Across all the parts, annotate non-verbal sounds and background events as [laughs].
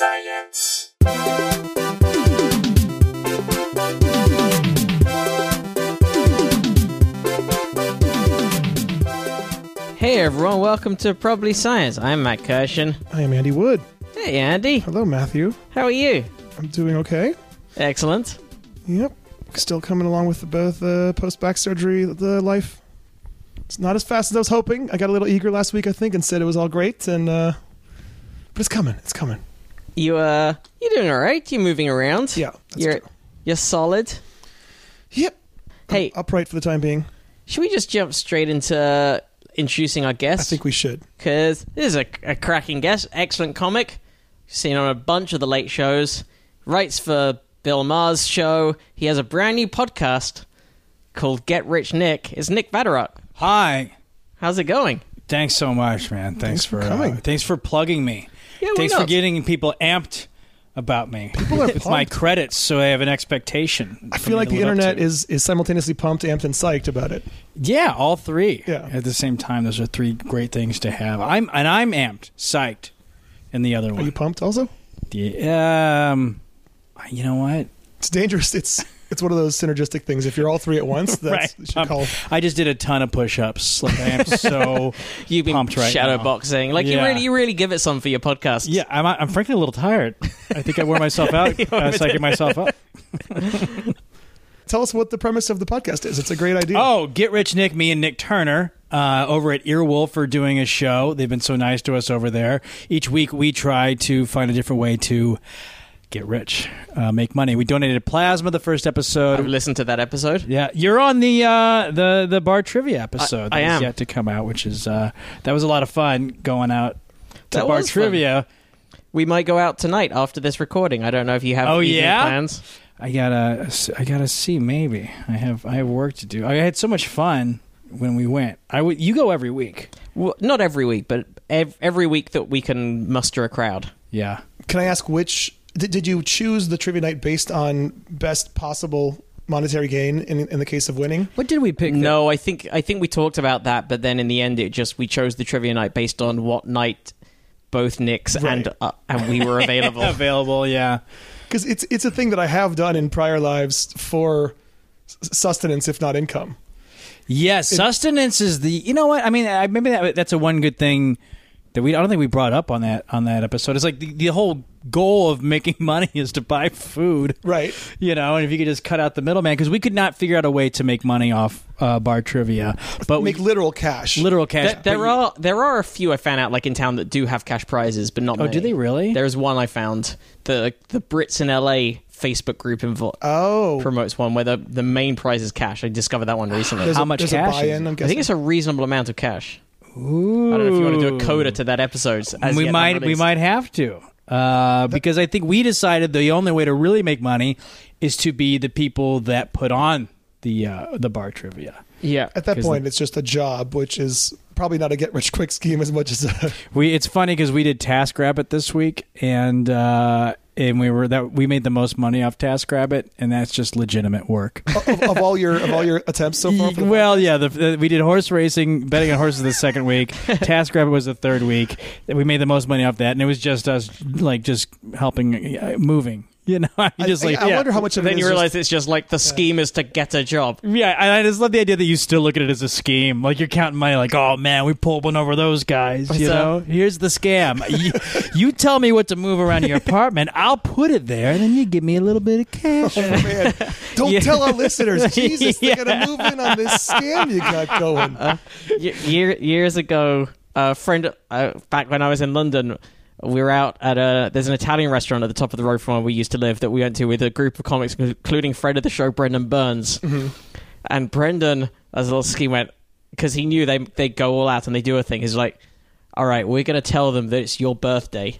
Science. Hey everyone, welcome to Probably Science. I'm Matt Kirshen. I am Andy Wood. Hey Andy, Hello, Matthew. how are you? I'm doing okay. Excellent. Yep. Still coming along with the, both uh, post back surgery the life. It's not as fast as I was hoping. I got a little eager last week, I think, and said it was all great. And uh, but it's coming. It's coming. You uh, you're doing all right. You're moving around. Yeah. That's you're true. you're solid. Yep. Hey, Upright for the time being. should we just jump straight into introducing our guest? I think we should. because this is a, a cracking guest, excellent comic, seen on a bunch of the late shows, writes for Bill Maher's show. He has a brand new podcast called Get Rich Nick. It's Nick Vatterott. Hi. How's it going? Thanks so much, man. Thanks, Thanks for for, coming. Uh, thanks for plugging me. Yeah, thanks for getting people amped about me. People are [laughs] it's my credits, so I have an expectation. I feel like the internet is is simultaneously pumped, amped, and psyched about it. yeah, all three. Yeah. at the same time. Those are three great things to have. I'm and I'm amped, psyched, and the other one. Are you pumped? Also, Yeah, um, you know what? it's dangerous. It's it's one of those synergistic things. If you're all three at once, [laughs] that's Right. you should Um, call. I just did a ton of push-ups. Like I am so [laughs] You've been pumped right shadow now. boxing. Like you really, you really give it some for your podcast. Yeah, I'm, I'm frankly a little tired. I think I wore myself out, [laughs] uh, psyching myself up. Tell us what the premise of the podcast is. It's a great idea. Oh, Get Rich Nick, me and Nick Turner uh, over at Earwolf are doing a show. They've been so nice to us over there. Each week we try to find a different way to get rich, uh, make money. We donated plasma the first I've episode. listened to that episode. Yeah, you're on the uh, the the bar trivia episode. I- I that is am. yet to come out, which is uh, that was a lot of fun going out to That bar was fun. trivia. We might go out tonight after this recording. I don't know if you have Oh, yeah? plans. I gotta, I gotta see. Maybe I have, I have work to do. I had so much fun when we went. I would, you go every week. Well, not every week, but ev- every week that we can muster a crowd. Yeah. Can I ask which did, did you choose the trivia night based on best possible monetary gain in in the case of winning? What did we pick? No, I think I think we talked about that, but then in the end, it just we chose the trivia night based on what night both Nicks Right. and uh, and we were available. [laughs] available? Yeah. Because it's it's a thing that I have done in prior lives for sustenance, if not income. Yes, sustenance is the. You know what? I mean, I, maybe that, that's a one good thing that we. I don't think we brought up on that on that episode. It's like the, the whole goal of making [laughs] money is to buy food. Right. You know, and if you could just cut out the middleman, because we could not figure out a way to make money off uh, bar trivia, but Make we, literal cash. literal cash. There, there but- are there are a few I found out like in town that do have cash prizes, but not. Oh, many. do they really? There's one I found. The the Brits in LA Facebook group invo- oh, promotes one where the the main prize is cash. I discovered that one recently. there's How a, much cash a buy-in. I'm I think it's a reasonable amount of cash. Ooh. I don't know if you want to do a coda to that episode. As we might we might have to uh, because I think we decided the only way to really make money is to be the people that put on the uh, the bar trivia. Yeah. At that point, it's just a job, which is probably not a get rich quick scheme as much as a. We it's funny because we did TaskRabbit this week and uh, and we were that we made the most money off TaskRabbit and that's just legitimate work. [laughs] of, of all your of all your attempts so far. Well, yeah, the, the, we did horse racing, betting on horses the second week. [laughs] TaskRabbit was the third week. We made the most money off that, and it was just us like just helping uh, moving. [laughs] You know, I I, just like I yeah. wonder how much of then it you is realize it's just like the scheme is to get a job. Yeah, and I just love the idea that you still look at it as a scheme. Like you're counting money, like, oh man, we pulled one over those guys. You So- know, here's the scam. [laughs] you, you tell me what to move around your apartment, I'll put it there, and then you give me a little bit of cash. oh, man, don't [laughs] Yeah. tell our listeners. Jesus, they're Yeah. gonna move in on this scam you got going. Ye- Year, years ago, a friend uh, back when I was in London, we were out at a there's an Italian restaurant at the top of the road from where we used to live that we went to with a group of comics, including friend of the show, Brendon Burns. And Brendon, as a little scheme, went because he knew they they go all out and they do a thing. He's like, "All right, we're gonna tell them that it's your birthday."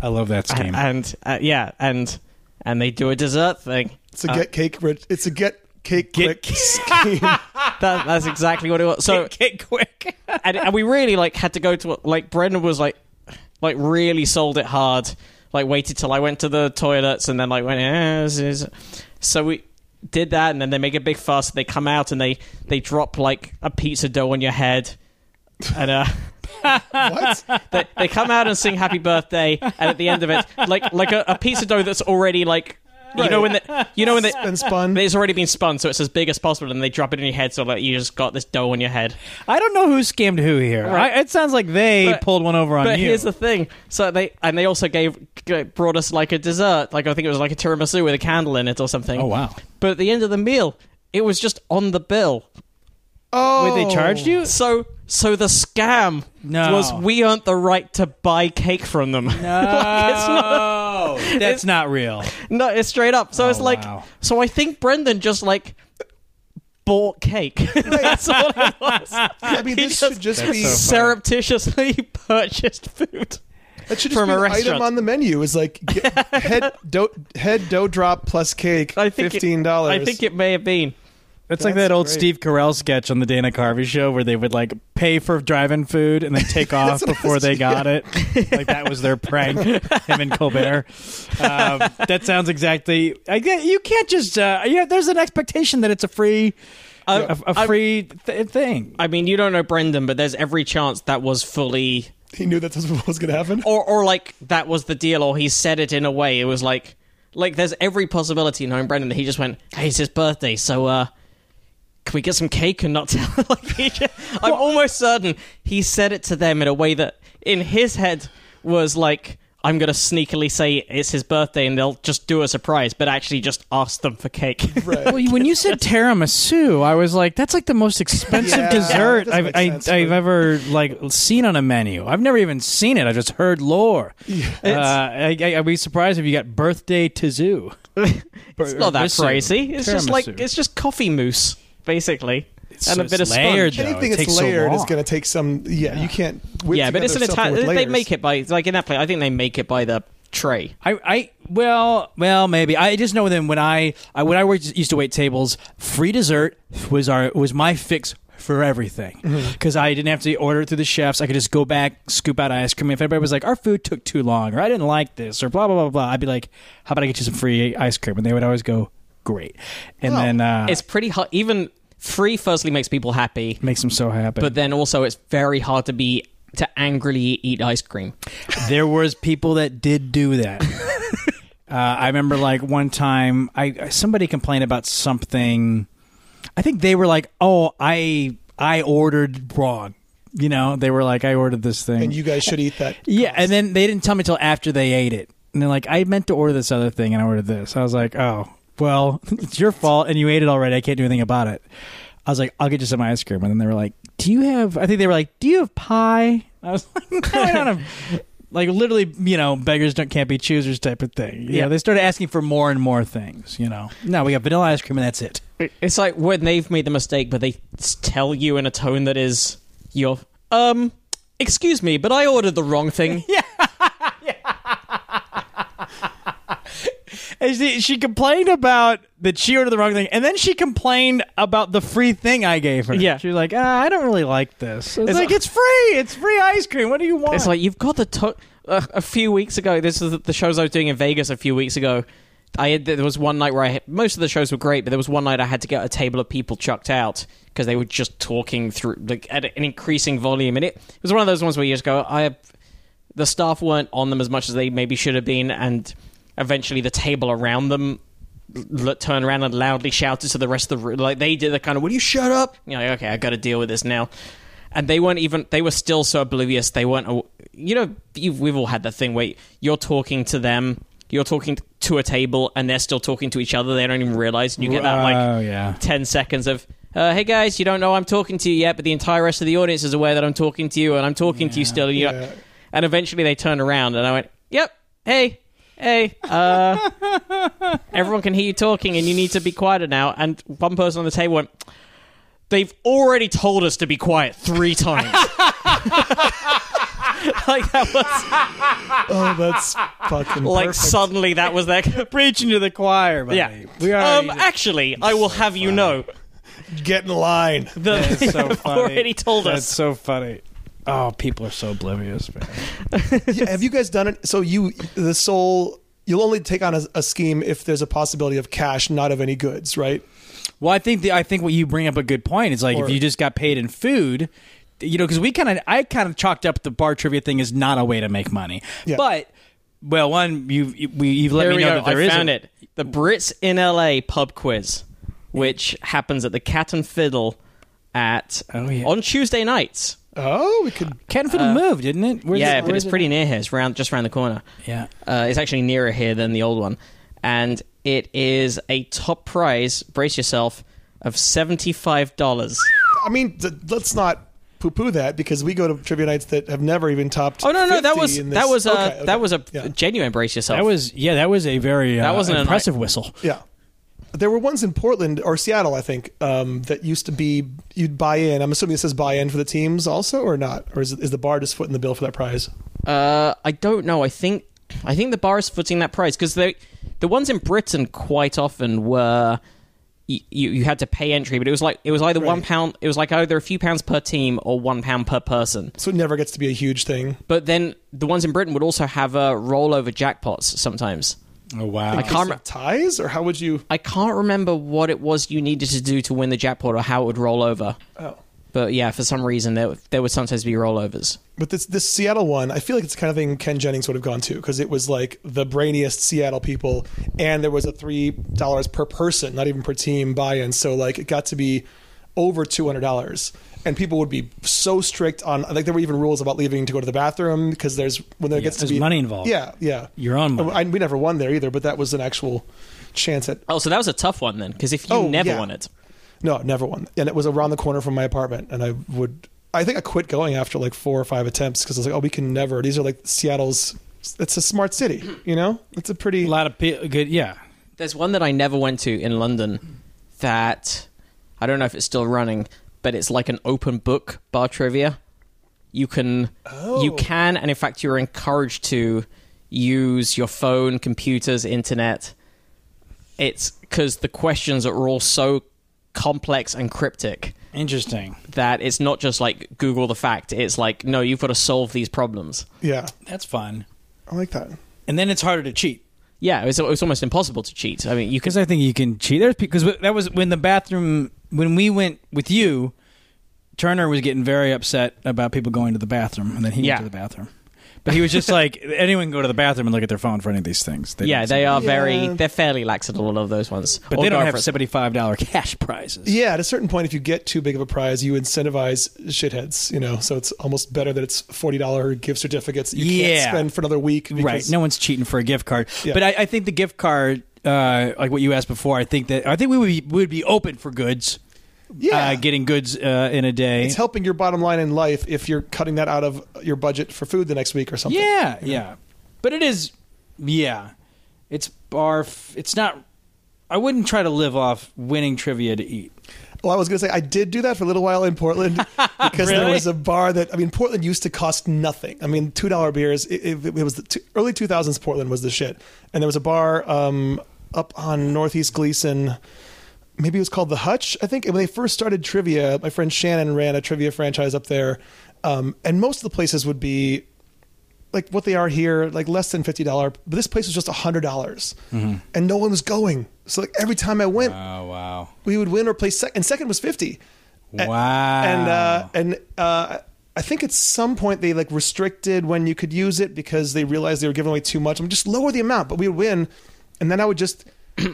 I love that scheme. and uh, yeah, and and they do a dessert thing. It's a get cake rich. It's a get cake quick scheme. [laughs] [laughs] That, that's exactly what it was. So Get quick. [laughs] and, and we really like had to go to like Brendan was like like really sold it hard. Like waited till I went to the toilets and then like went. Eh, this is-" So we did that and then they make a big fuss. They come out and they they drop like a pizza dough on your head and uh [laughs] what? [laughs] they, they come out and sing happy birthday and at the end of it like like a, a piece of dough that's already like you know when the you know when the, Been spun. it's already been spun so it's as big as possible and they drop it in your head so like you just got this dough on your head I don't know who scammed who here. Right. I, it sounds like they But- pulled one over on but you. here's the thing so they and they also gave brought us like a dessert like i think it was like a tiramisu with a candle in it or something oh wow. but at the end of the meal it was just on the bill Oh, Wait, they oh. charged you? so so the scam No. was we earned the right to buy cake from them [laughs] No, not- [laughs] that's it's- not real. No, it's straight up. So Oh, it's like, wow. so I think Brendon just like bought cake. [laughs] That's all it [laughs] was. I mean, He this just- should just That's be so. Surreptitiously purchased food. that should just from be a an item on the menu. Is like get, head dough head dough drop plus cake, I think fifteen dollars. I think it may have been. It's like That's that old great. Steve Carell sketch on the Dana Carvey show where they would like pay for drive-in food and then take [laughs] off before was- they got it. Like that was their prank. [laughs] Him and Colbert. Um, that sounds exactly. I get you can't just. Uh, yeah, there's an expectation that it's a free, Uh, a, a I- free th- thing. I mean, you don't know Brendon, but there's every chance that was fully, he knew that this was what was going to happen. or or like that was the deal, or he said it in a way. It was like, like there's every possibility knowing Brendon that he just went, "Hey, it's his birthday, so uh." Can we get some cake and not tell? [laughs] like, he just- I'm almost certain he said it to them in a way that, in his head, was like, "I'm gonna sneakily say it's his birthday and they'll just do a surprise," but actually just ask them for cake. [laughs] Right. Well, when you said tiramisu, I was like, "That's like the most expensive Yeah, dessert I've, I, sense, I've but- ever like seen on a menu. I've never even seen it. I just heard lore. Uh, I, I, I'd be surprised if you got birthday tizoo. [laughs] It's not that Tiramisu. crazy. It's just like it's just coffee mousse, basically, It's and a so bit of layered, sponge. though. Anything that's takes so layered is going to take some. Yeah, you can't. whip Yeah, but it's an together something Italian. They layers. make it by like in that place. I think they make it by the tray. I, I well well maybe I just know then when I, I when I worked used to wait tables free dessert was our was my fix for everything Mm-hmm. because I didn't have to order through the chefs I could just go back scoop out ice cream if everybody was like our food took too long or I didn't like this or blah blah blah blah I'd be like how about I get you some free ice cream and they would always go great and Oh. then uh, It's pretty hard. Even free, firstly, makes people happy, makes them so happy but then also it's very hard to be to angrily eat ice cream. there was people that did do that. [laughs] uh, I remember like one time, I somebody complained about something. I think they were like, "Oh, I I ordered wrong." You know, they were like, "I ordered this thing." and you guys should eat that. yeah, and then they didn't tell me till after they ate it, and they're like, "I meant to order this other thing, and I ordered this." I was like, "Oh, well, [laughs] it's your fault, and you ate it already. I can't do anything about it." I was like, "I'll get you some ice cream," and then they were like, "Do you have?" I think they were like, "Do you have pie?" I was [laughs] like, "No, I don't have." [laughs] Like literally, you know, beggars don't can't be choosers type of thing. Yeah, Yeah. they started asking for more and more things. You know, no, we got vanilla ice cream and that's it. It's like when they've made the mistake, but they tell you in a tone that is your um. Excuse me, but I ordered the wrong thing. And she, she complained about that she ordered the wrong thing, and then she complained about the free thing I gave her. Yeah. she was like, ah, "I don't really like this." It's, It's like it's free. It's free ice cream. What do you want? It's like you've got the to- uh, a few weeks ago. This is the shows I was doing in Vegas a few weeks ago. I had, there was one night where I had, most of the shows were great, but there was one night I had to get a table of people chucked out because they were just talking through like at an increasing volume, and it, it was one of those ones where you just go, I the staff weren't on them as much as they maybe should have been, and eventually the table around them l- turned around and loudly shouted to the rest of the room. Like they did the kind of, "Will you shut up?" You know, like, okay, I got to deal with this now. And they weren't even. They were still so oblivious. They weren't. You know, you've, we've all had that thing where you're talking to them, you're talking to a table, and they're still talking to each other. They don't even realize, and you get that like oh yeah. 10 seconds of uh, hey guys you don't know i'm talking to you yet but the entire rest of the audience is aware that i'm talking to you and i'm talking to you still and, you Yeah. and eventually they turned around and i went yep hey hey uh, everyone can hear you talking and you need to be quieter now and one person on the table went they've already told us to be quiet three times [laughs] [laughs] like that was Oh, that's fucking like perfect. suddenly that was their [laughs] Preaching to the choir, buddy. yeah we are. um actually i will have you know Get in line. that That's so they've funny. already told That's us so funny. Oh, people are so oblivious, man. [laughs] Yeah, have you guys done it? So you, the soul, you'll only take on a, a scheme if there's a possibility of cash, not of any goods, right? Well, I think the, I think what you bring up a good point. It's like Or- if you just got paid in food, you know, because we kind of, I kind of chalked up the bar trivia thing as not a way to make money. Yeah. But, well, one, you've, we, you've let There me know go. that there I is found a- it. The Brits in LA pub quiz, which happens at the Cat and Fiddle at Oh, yeah. on Tuesday nights. Oh, we could. Cat and Fiddle moved, didn't it? Where's yeah, it- but it's it? pretty near here. It's round, just around the corner. Yeah. Uh, it's actually nearer here than the old one, and it is a top prize. Brace yourself of seventy five dollars. I mean, th- let's not poo-poo that because we go to trivia nights that have never even topped. Oh no, no, that was in that was a Okay, okay. that was a Yeah. genuine brace yourself. That was, yeah, that was a very uh, That wasn't a impressive whistle. Yeah. There were ones in Portland or Seattle, I think, um, that used to be you'd buy in. I'm assuming it says buy in for the teams also, or not, or is, is the bar just footing the bill for that prize? Uh, I don't know. I think I think the bar is footing that prize because the the ones in Britain quite often were you, you, had to pay entry, but it was like it was either one Right. pound. It was like either a few pounds per team or one pound per person. So it never gets to be a huge thing. But then the ones in Britain would also have uh, rollover jackpots sometimes. Oh, wow. I can't. Rem- ties, or how would you? I can't remember what it was you needed to do to win the jackpot or how it would roll over. Oh. But yeah, for some reason there there would sometimes be rollovers. But this this Seattle one, I feel like it's the kind of thing Ken Jennings would have gone to because it was like the brainiest Seattle people, and there was a three dollars per person, not even per team buy-in. So like it got to be over two hundred dollars, and people would be so strict on. I think there were even rules about leaving to go to the bathroom because there's when there gets to be money involved. Yeah, yeah. Your own money. I, we never won there either, but that was an actual chance at. Oh, so that was a tough one then, because if you Oh, never yeah. won it, No, never won, and it was around the corner from my apartment, and I would. I think I quit going after like four or five attempts because I was like, oh, we can never. These are like Seattle's. It's a smart city, you know. It's a pretty. a lot of pe- good, yeah. There's one that I never went to in London that I don't know if it's still running, but it's like an open book bar trivia. You can Oh. you can and in fact you're encouraged to use your phone, computers, internet. It's cuz the questions are all so complex and cryptic Interesting. that it's not just like Google the fact. It's like no, you've got to solve these problems. Yeah, That's fun. I like that. And then it's harder to cheat. Yeah, it's, it's almost impossible to cheat. I mean, you can Because I think you can cheat. There's because that was when the bathroom when we went with you. Turner was getting very upset about people going to the bathroom, and then he Yeah. went to the bathroom. But he was just like [laughs] anyone can go to the bathroom and look at their phone for any of these things. They yeah, they are Yeah. very they're fairly lax at all of those ones. but Or they don't have seventy five dollar cash prizes. Yeah, at a certain point, if you get too big of a prize, you incentivize shitheads. You know, so it's almost better that it's forty dollar gift certificates you Yeah. can't spend for another week. Because, right. No one's cheating for a gift card. Yeah. But I, I think the gift card, uh, like what you asked before, I think that I think we would be, would be open for goods. Yeah, Uh, getting goods uh, in a day. it's helping your bottom line in life if you're cutting that out of your budget for food the next week or something. Yeah, yeah. But it is, yeah. It's barf. It's not. I wouldn't try to live off winning trivia to eat. Well, I was going to say I did do that for a little while in Portland [laughs] because there was a bar that I mean, Portland used to cost nothing. I mean, two dollar beers. It, it, it was the two, early two thousands. Portland was the shit, and there was a bar um, up on Northeast Glisan. Maybe it was called the Hutch. I think and when they first started trivia, my friend Shannon ran a trivia franchise up there, um, and most of the places would be like what they are here, like less than fifty dollar. But this place was just hundred dollars, and no one was going. So like every time I went, Oh wow! we would win or play second. And second was fifty. Wow. And uh, and uh, I think at some point they like restricted when you could use it because they realized they were giving away too much. I'm just lower the amount, but we would win, and then I would just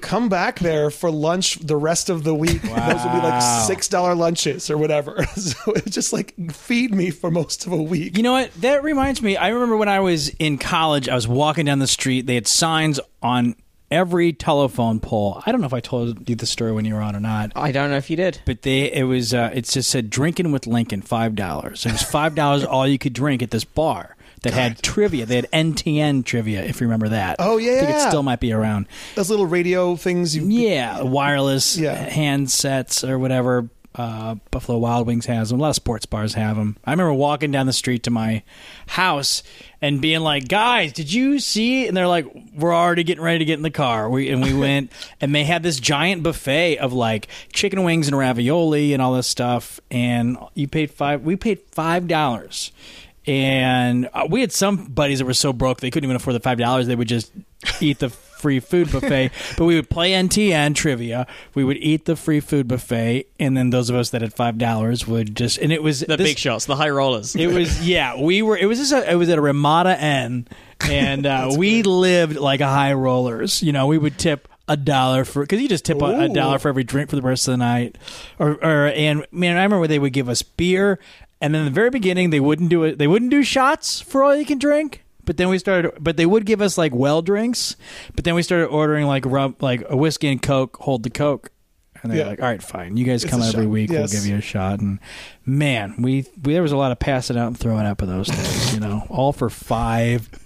come back there for lunch the rest of the week. Those would be like six dollar lunches or whatever. [laughs] so it just like feed me for most of a week. You know what? That reminds me. I remember when I was in college, I was walking down the street. They had signs on every telephone pole. I don't know if I told you the story when you were on or not. I don't know if you did. But they, it was, uh, it just said drinking with Lincoln, five dollars. It was five dollars all you could drink at this bar that had trivia. They had NTN trivia, if you remember that. Oh, I think it still might be around. Those little radio things. You, Yeah, wireless Yeah. handsets or whatever. Uh, Buffalo Wild Wings has them. A lot of sports bars have them. I remember walking down the street to my house and being like, "Guys, did you see?" And they're like, "We're already getting ready to get in the car." We and we went, [laughs] and they had this giant buffet of like chicken wings and ravioli and all this stuff. And you paid five. We paid five dollars. And uh, we had some buddies that were so broke they couldn't even afford the five dollars. They would just eat the free food buffet, [laughs] but we would play NTN trivia. We would eat the free food buffet, and then those of us that had five dollars would just and it was The this- big shots, the high rollers. It was [laughs] yeah. We were. It was just. A, it was at a Ramada Inn, and uh, [laughs] we lived like a high rollers. You know, we would tip a dollar for because you just tip a, a dollar for every drink for the rest of the night. Or, or and man, I remember they would give us beer, and then in the very beginning they wouldn't do it. They wouldn't do shots for all you can drink. But then we started. But they would give us like well drinks. But then we started ordering like rum, like a whiskey and coke. Hold the coke. And they're Yeah. like, "All right, fine. You guys It's come every shot. week. Yes. We'll give you a shot." And man, we, we there was a lot of passing out and throwing up of those things. You know, all for five. [laughs]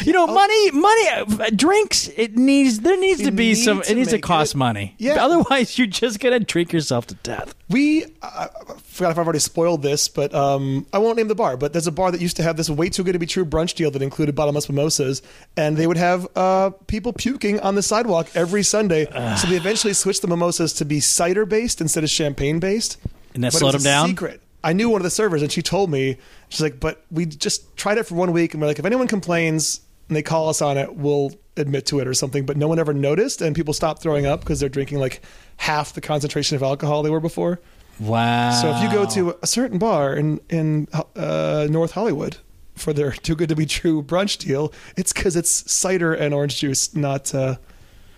You know, money, money, uh, drinks. It needs there needs to be some. to it needs to make cost it- money. Yeah. [laughs] Otherwise, you're just gonna drink yourself to death. We I I forgot if I've already spoiled this, but um, I won't name the bar. But there's a bar that used to have this way too good to be true brunch deal that included bottomless mimosas, and they would have uh, people puking on the sidewalk every Sunday. so they eventually switched the mimosas to be cider based instead of champagne based. And that But slowed a down. Secret. I knew one of the servers, and she told me she's like, "But we just tried it for one week, and we're like, if anyone complains and they call us on it, we'll admit to it or something." But no one ever noticed, and people stopped throwing up because they're drinking like half the concentration of alcohol they were before. Wow. So if you go to a certain bar in in uh, North Hollywood for their too good to be true brunch deal, it's because it's cider and orange juice, not uh,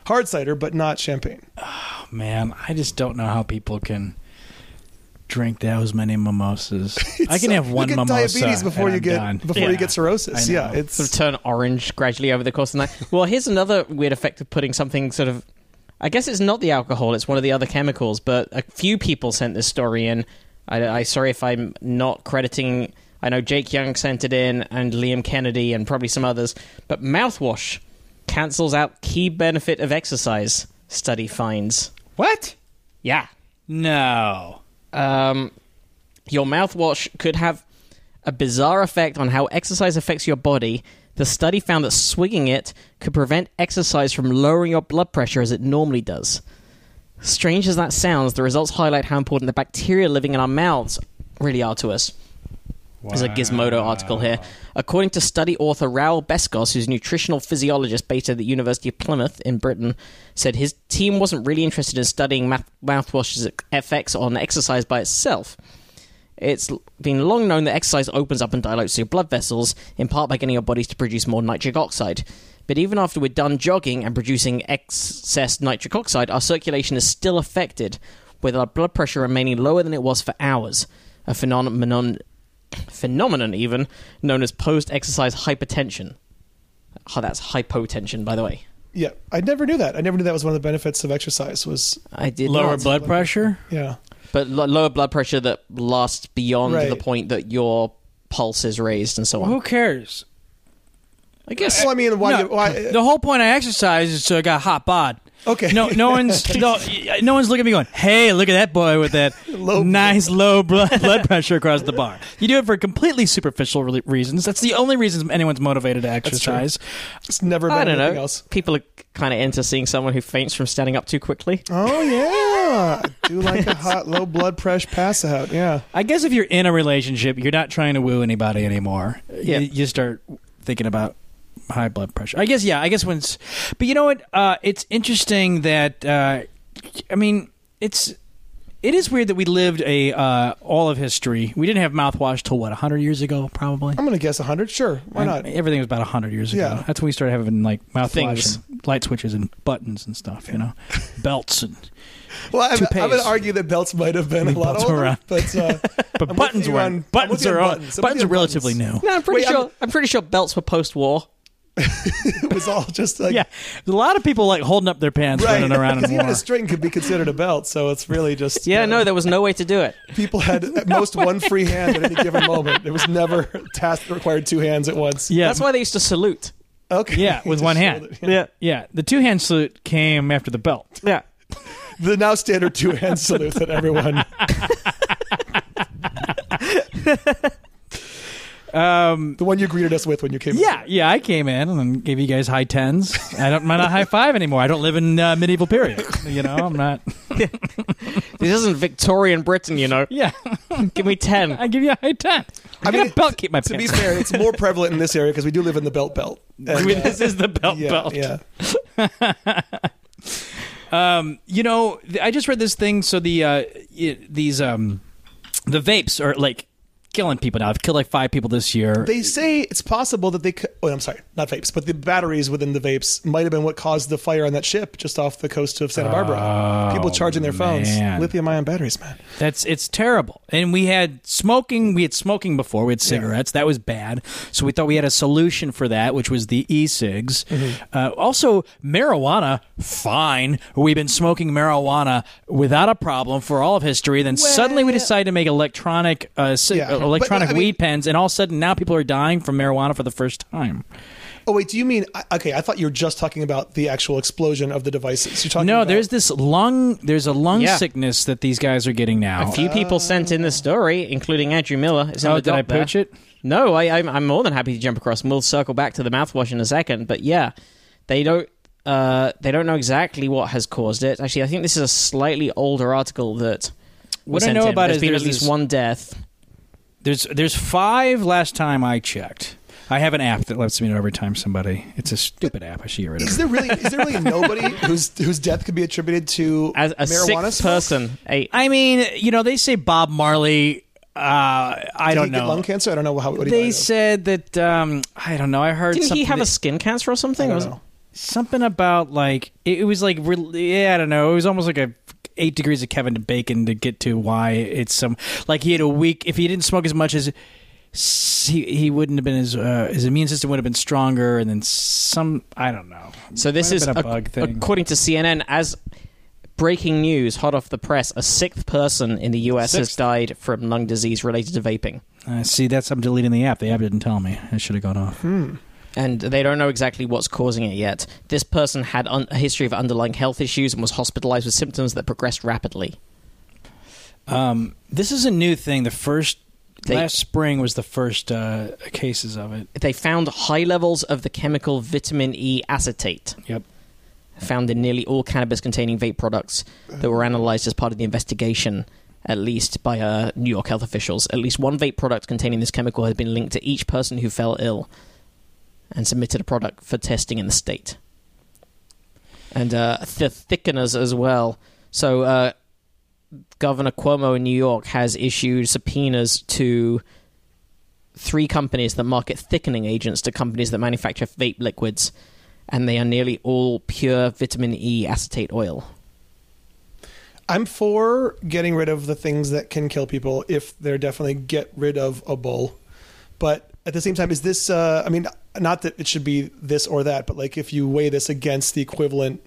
hard cider, but not champagne. Oh man, I just don't know how people can drink those many mimosas. [laughs] I can have one you get mimosa diabetes before and you I'm get done. before Yeah. you get cirrhosis. Yeah, it's sort of turn orange gradually over the course of the night. Well, here's another weird effect of putting something sort of. I guess it's not the alcohol; it's one of the other chemicals. But a few people sent this story in. I, I sorry if I'm not crediting. I know Jake Young sent it in, and Liam Kennedy, and probably some others. But mouthwash cancels out key benefit of exercise. Study finds. What? Yeah, No. Um, your mouthwash could have a bizarre effect on how exercise affects your body. The study found that swigging it could prevent exercise from lowering your blood pressure as it normally does. Strange as that sounds, the results highlight how important the bacteria living in our mouths really are to us. There's a Gizmodo article here. According to study author Raul Bescos, who's a nutritional physiologist based at the University of Plymouth in Britain, said his team wasn't really interested in studying mouth- mouthwash's effects on exercise by itself. It's been long known that exercise opens up and dilates your blood vessels, in part by getting your bodies to produce more nitric oxide. But even after we're done jogging and producing excess nitric oxide, our circulation is still affected, with our blood pressure remaining lower than it was for hours. A phenomenon, phenomenon even known as post-exercise hypertension. Oh, that's hypotension, by the way. yeah. I never knew that. I never knew that was one of the benefits of exercise. Was I did Lower not. blood pressure? yeah. but lo- lower blood pressure that lasts beyond Right. the point that your pulse is raised and so on. Who cares? I guess Well, I mean, why? No, you- why the whole point of exercise is so I got hot bod. Okay. No, no one's [laughs] no, no one's looking at me going, "Hey, look at that boy with that [laughs] Low- nice low blood, [laughs] blood pressure across the bar." You do it for completely superficial re- reasons. That's the only reason anyone's motivated to exercise. it's never been I don't anything know. else. People are kind of into seeing someone who faints from standing up too quickly. Oh yeah, I do like a hot low blood pressure pass out. Yeah. I guess if you're in a relationship, you're not trying to woo anybody anymore. Yeah. You, you start thinking about high blood pressure. I guess, yeah. I guess when it's, but you know what? Uh, it's interesting that, uh, I mean, it's, it is weird that we lived a uh, all of history. We didn't have mouthwash till what, hundred years ago, probably. I'm gonna guess hundred. Sure, why not? Everything was about hundred years ago. Yeah. That's when we started having like mouthwash and light switches and buttons and stuff. You know, [laughs] belts and Well, I'm, toupees. I'm gonna argue that belts might have been a lot older, around. but uh, [laughs] but I'm buttons were on- buttons are on buttons. Buttons are relatively buttons. new. No, I'm pretty Wait, sure. I'm- I'm, pretty sure belts were post-war. [laughs] it was all just like yeah, a lot of people like holding up their pants, right. running around Because even war. a string could be considered a belt, so it's really just Yeah, uh, no, there was no way to do it. people had at [laughs] most one free hand at any given moment. It was never a task that required two hands at once. Yeah, That's why they used to salute. Okay. Yeah, with [laughs] one hand. it. Yeah, yeah. The two hand salute came after the belt. yeah. The now standard two hand salute that everyone. Um, The one you greeted us with when you came. yeah, yeah. I came in and gave you guys high tens. I don't. I'm not high five anymore. I don't live in uh, medieval period. You know, I'm not. [laughs] This isn't Victorian Britain, you know. Yeah, [laughs] Give me ten. I give you a high ten. I, I got mean, a belt. Keep my To be fair, it's more prevalent in this area because we do live in the belt belt. And, [laughs] I mean, uh, this is the belt yeah, belt. yeah. Um, you know, I just read this thing. So the uh, these um, the vapes are like killing people now. I've killed like five people this year. They say it's possible that they could. Oh, I'm sorry, not vapes, but the batteries within the vapes might have been what caused the fire on that ship just off the coast of Santa Barbara. People charging their phones, man. lithium-ion batteries, man. That's it's terrible. And we had smoking. We had smoking before. We had cigarettes. That was bad. So we thought we had a solution for that, which was the e-cigs. Uh, also, marijuana. Fine. We've been smoking marijuana without a problem for all of history. Then suddenly we Well- decided to make electronic uh, Yeah. Uh, electronic But, I mean- weed pens, and all of a sudden now people are dying from marijuana for the first time. Oh wait, do you mean? Okay, I thought you were just talking about the actual explosion of the devices. You're talking. No, about, there's this lung. There's a lung Yeah. sickness that these guys are getting now. A few people sent in the story, including Andrew Miller. It's in oh, the did I doc there. pooch it? No, I, I'm, I'm more than happy to jump across, and we'll circle back to the mouthwash in a second. But yeah, they don't. Uh, they don't know exactly what has caused it. Actually, I think this is a slightly older article that. What I know in. about There's is been there's at least this- one death. There's there's five last time I checked. I have an app that lets me know every time somebody. It's a stupid app. I should get rid of Is there really? Is there really nobody [laughs] whose whose death could be attributed to As a marijuana sick smoke? person, a I mean, you know, they say Bob Marley. Uh, I Did don't he get know. lung cancer. I don't know how. What he They of. said that um, I don't know. I heard didn't he something have a that- skin cancer or I something? don't Was- know. something about like it, it was like re- yeah, I don't know. It was almost like a eight degrees of Kevin to Bacon to get to why it's some like he had a week. If he didn't smoke as much as he he wouldn't have been as uh, his immune system would have been stronger, and then some I don't know. So this is have been a bug thing. according to CNN as breaking news, hot off the press. A sixth person in the U.S. has died from lung disease related to vaping, Uh, see, that's I'm deleting the app. The app didn't tell me. It should have gone off. Hmm. And they don't know exactly what's causing it yet. This person had un- a history of underlying health issues and was hospitalized with symptoms that progressed rapidly. Um, this is a new thing. The first They- last spring was the first uh, cases of it. They found high levels of the chemical vitamin E acetate. Yep. Found in nearly all cannabis-containing vape products that were analyzed as part of the investigation. At least by uh, New York health officials, at least one vape product containing this chemical has been linked to each person who fell ill, and submitted a product for testing in the state. And uh, the thickeners as well. So uh, Governor Cuomo in New York has issued subpoenas to three companies that market thickening agents to companies that manufacture vape liquids, and they are nearly all pure vitamin E acetate oil. I'm for getting rid of the things that can kill people if they're definitely get rid of a bull. But at the same time, is this, uh, I mean, not that it should be this or that, but like if you weigh this against the equivalent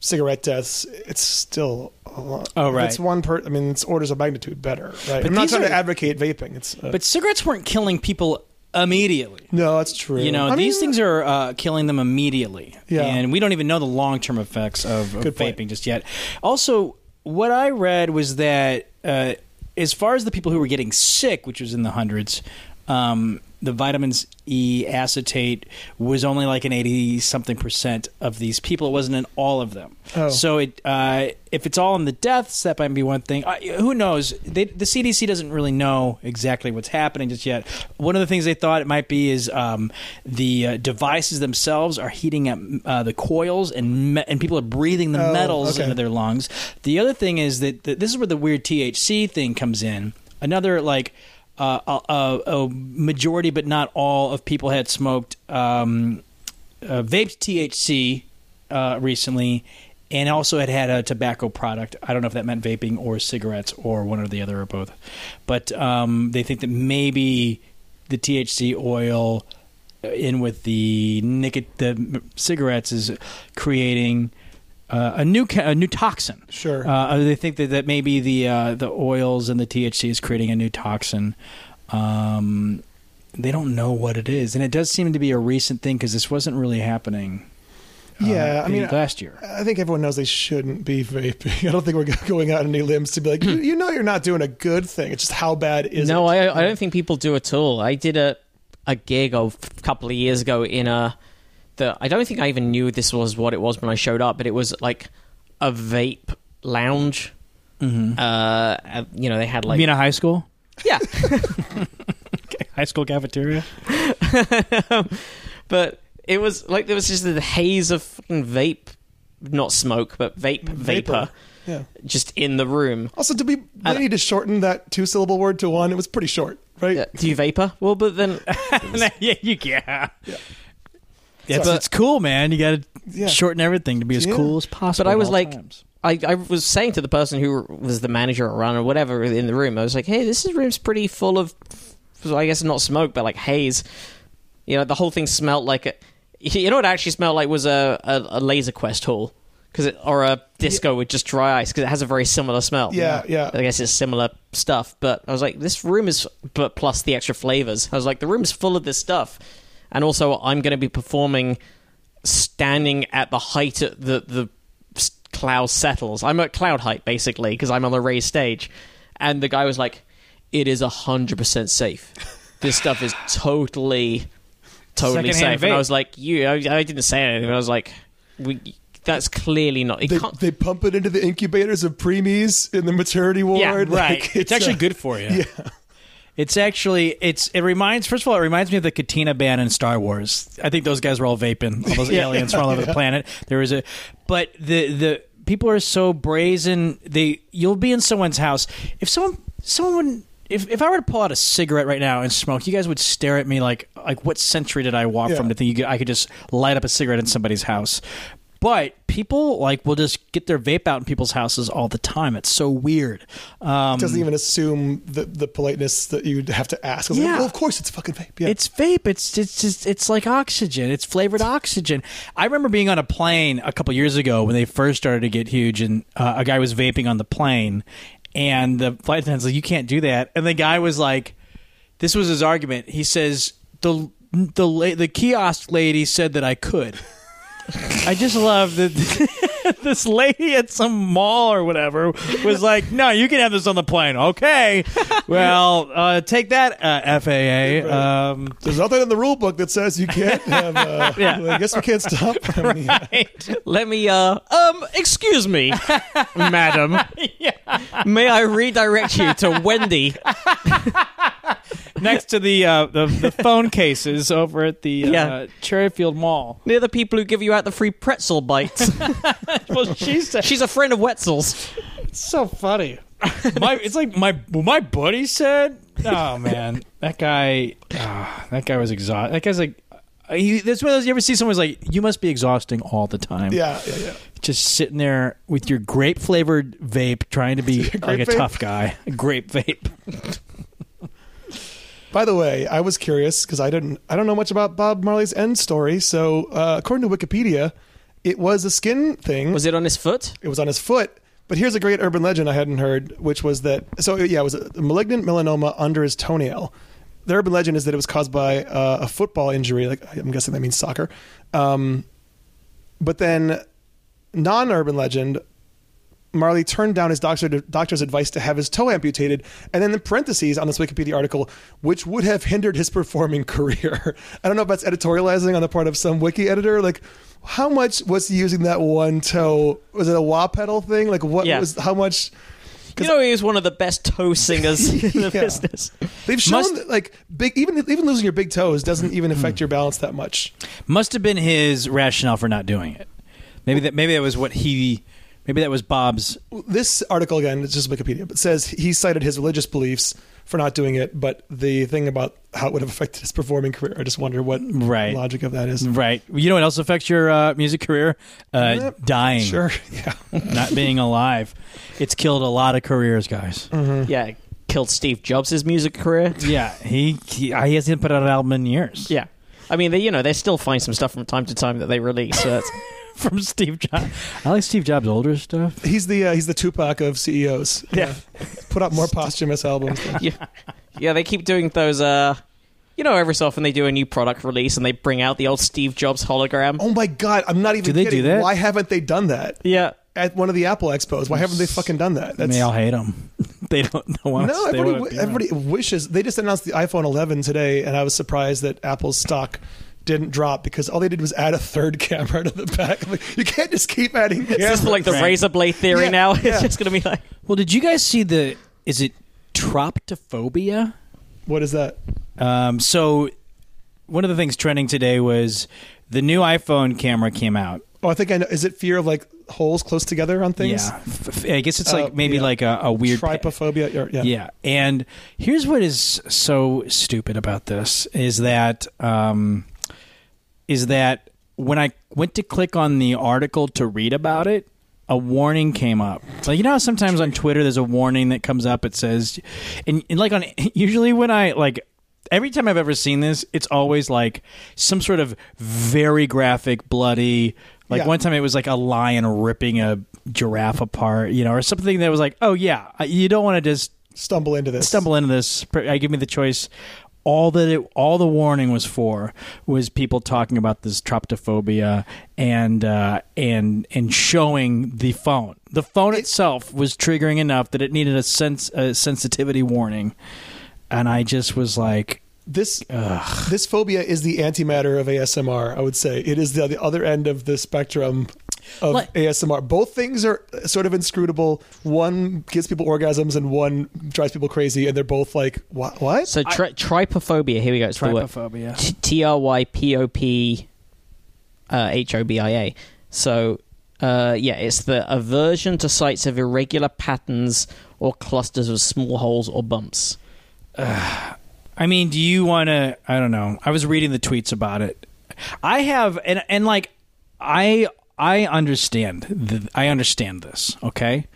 cigarette deaths, it's still a lot. Oh, If right. It's one per, I mean, it's orders of magnitude better, right? But I'm not trying are- to advocate vaping. It's, uh, But cigarettes weren't killing people immediately. no, that's true. You know, I these mean, things are uh, killing them immediately. Yeah. And we don't even know the long term effects of, of Good point. vaping just yet. Also, what I read was that uh, as far as the people who were getting sick, which was in the hundreds, um, the vitamins E acetate was only like an 80 something percent of these people. It wasn't in all of them. Oh. So it, uh, if it's all in the deaths, that might be one thing. Uh, who knows? They, the CDC doesn't really know exactly what's happening just yet. One of the things they thought it might be is um, the uh, devices themselves are heating up uh, the coils, and me- and people are breathing the Oh, metals okay. into their lungs. The other thing is that, that this is where the weird THC thing comes in. Another like. Uh, a, a, majority, but not all, of people had smoked um, uh, vaped THC uh, recently, and also had had a tobacco product. I don't know if that meant vaping or cigarettes or one or the other or both, but um, they think that maybe the THC oil uh, in with the the cigarettes is creating. Uh, a new ca- a new toxin. Sure. Uh, they think that, that maybe the uh, the oils and the THC is creating a new toxin. Um, they don't know what it is, and it does seem to be a recent thing because this wasn't really happening Yeah, uh, I mean, last year. I think everyone knows they shouldn't be vaping. [laughs] I don't think we're going out on any limbs to be like, you, you know, you're not doing a good thing. It's just how bad is no, it? No, I, I don't think people do at all. I did a a gig a couple of years ago in a the I don't think I even knew this was what it was when I showed up, but it was like a vape lounge. Mm-hmm. Uh, uh, you know, they had like you mean a high school? yeah, [laughs] High school cafeteria? [laughs] but it was like there was just the haze of fucking vape, not smoke, but vape vapor, Yeah. just in the room. Also, did we I- really need to shorten that two syllable word to one? It was pretty short, right? Yeah, do you vapor? Well, but then [laughs] yeah, you yeah. Yeah. It's, it's cool, man. You got to Yeah. shorten everything to be as Yeah. cool as possible. But I was like- times. I, I was saying to the person who was the manager or runner or whatever in the room, I was like, hey, this is- room's pretty full of, I guess not smoke, but like haze. You know, the whole thing smelled like a. You know what it actually smelled like was a, a, a Laser Quest hall. Cause it, or a disco with just dry ice because it has a very similar smell. Yeah, yeah. I guess it's similar stuff, but I was like, this room is, but plus the extra flavors. I was like, the room is full of this stuff, and also I'm going to be performing standing at the height at the the cloud settles. I'm at cloud height basically because I'm on the raised stage, and the guy was like, "It is hundred percent safe. This stuff is totally, totally Secondhand safe." And I was like, "You," I, I didn't say anything. I was like, "We." That's clearly not. It They, can't, they pump it into the incubators of preemies in the maternity ward. Yeah, right. Like, it's, actually uh, good for you. [laughs] Yeah. It's actually it's it reminds first of all it reminds me of the Cantina band in Star Wars. I think those guys were all vaping. All those [laughs] aliens from all over the planet. There was a but the the people are so brazen. They you'll be in someone's house if someone someone if, if I were to pull out a cigarette right now and smoke, you guys would stare at me like like what century did I walk Yeah. from to think you could, I could just light up a cigarette in somebody's house. But people like will just get their vape out in people's houses all the time. It's so weird. Um, doesn't even assume the, the politeness that you'd have to ask. It's like, Yeah. well, of course it's fucking vape. Yeah. It's vape. It's it's just it's like oxygen. It's flavored oxygen. I remember being on a plane a couple years ago when they first started to get huge, and uh, a guy was vaping on the plane, and the flight attendant's like, "You can't do that." And the guy was like, "This was his argument." He says the the the kiosk lady said that I could. I just love that [laughs] this lady at some mall or whatever was like, "No, you can have this on the plane." Okay, well, uh, take that, uh, FAA. Um, There's nothing in the rule book that says you can't have. Uh, [laughs] Yeah. I guess we can't stop. I mean, [laughs] Let me, uh, um, excuse me, madam. May I redirect you to Wendy? [laughs] next to the, uh, the the phone cases over at the uh, Yeah. Cherryfield Mall. Near the people who give you out the free pretzel bites. [laughs] [laughs] Well, she's She's a friend of Wetzel's. It's so funny. My, it's like my my buddy said. Oh man, that guy, ah, that guy was exhausted. That guy's like, uh, he, that's one of those you ever see someone's like, you must be exhausting all the time. yeah, yeah, yeah. just sitting there with your grape flavored vape, trying to be like a vape? tough guy. Grape vape. By the way, I was curious because I didn't. I don't know much about Bob Marley's end story. So, uh, according to Wikipedia, it was a skin thing. Was it on his foot? it was on his foot. But here's a great urban legend I hadn't heard, which was that. So yeah, it was a malignant melanoma under his toenail. The urban legend is that it was caused by uh, a football injury. Like I'm guessing that means soccer. Um, but then, non-urban legend, Marley turned down his doctor, doctor's advice to have his toe amputated, and then in parentheses on this Wikipedia article, which would have hindered his performing [laughs] career. I don't know if that's editorializing on the part of some wiki editor. Like, how much was he using that one toe? Was it a wah pedal thing? Like, what Yeah. was how much? You know, he was one of the best toe singers [laughs] in the Yeah. business. They've shown Must- that, like big, even even losing your big toes doesn't even affect hmm. your balance that much. Must have been his rationale for not doing it. Maybe that maybe that was what he maybe that was Bob's This article again, it's just Wikipedia, but says he cited his religious beliefs for not doing it, but the thing about how it would have affected his performing career, I just wonder what Right. logic of that is. right. You know what else affects your uh, music career? Uh, Yep. dying. Sure, [laughs] yeah. Not being alive. It's killed a lot of careers, guys. Yeah, killed Steve Jobs' music career. Yeah, he, he he hasn't put out an album in years. Yeah. I mean, they, you know, they still find some stuff from time to time that they release. So that's, [laughs] [laughs] from Steve Jobs. I like Steve Jobs' older stuff. He's the uh, he's the Tupac of CEOs. [laughs] Yeah. Put out more posthumous albums. [laughs] yeah, yeah, they keep doing those. Uh, you know, every so often they do a new product release and they bring out the old Steve Jobs hologram. Oh my god, I'm not even Do they do that? Why haven't they done that Yeah. at one of the Apple expos? Why haven't they fucking done that? I mean, I'll hate them. they don't know. no, everybody, everybody wishes. They just announced the iPhone 11 today, and I was surprised that Apple's stock didn't drop because all they did was add a third [laughs] camera to the back. I'm like, you can't just keep adding It's cameras. just like the Right. razor blade theory Yeah, now. [laughs] It's yeah. just going to be like. Well, did you guys see the? Is it troptophobia? what is that? Um, so one of the things trending today was the new iPhone camera came out. Oh, I think I know. Is it fear of like holes close together on things? Yeah, F- f- I guess it's Uh, like maybe yeah. like a, a weird Trypophobia. or- Yeah. Yeah, and here's what is so stupid about this is that um, is that when I went to click on the article to read about it, a warning came up. Like you know, how sometimes on Twitter there's a warning that comes up. It says, and, and like on [laughs] usually when I like. Every time I've ever seen this, it's always like some sort of very graphic, bloody. Like Yeah. one time, it was like a lion ripping a giraffe apart, you know, or something that was like, "Oh yeah, you don't want to just Stumble into this. stumble into this. I give me the choice. All that it, all the warning was for was people talking about this troptophobia and uh, and and showing the phone. The phone itself was triggering enough that it needed a sense a sensitivity warning, and I just was like, This this phobia is the antimatter of ASMR. I would say it is the, the other end of the spectrum of Like- ASMR. Both things are sort of inscrutable. One gives people orgasms, and one drives people crazy, and they're both like, "What? What?" So tri- trypophobia. Here we go. It's the word. trypophobia. T R Y P O P uh, H O B I A. So, uh, yeah, it's the aversion to sites of irregular patterns or clusters of small holes or bumps. [sighs] I mean, do you want to? I don't know. I was reading the tweets about it. I have, and and like, I I understand. The, I understand this. Okay,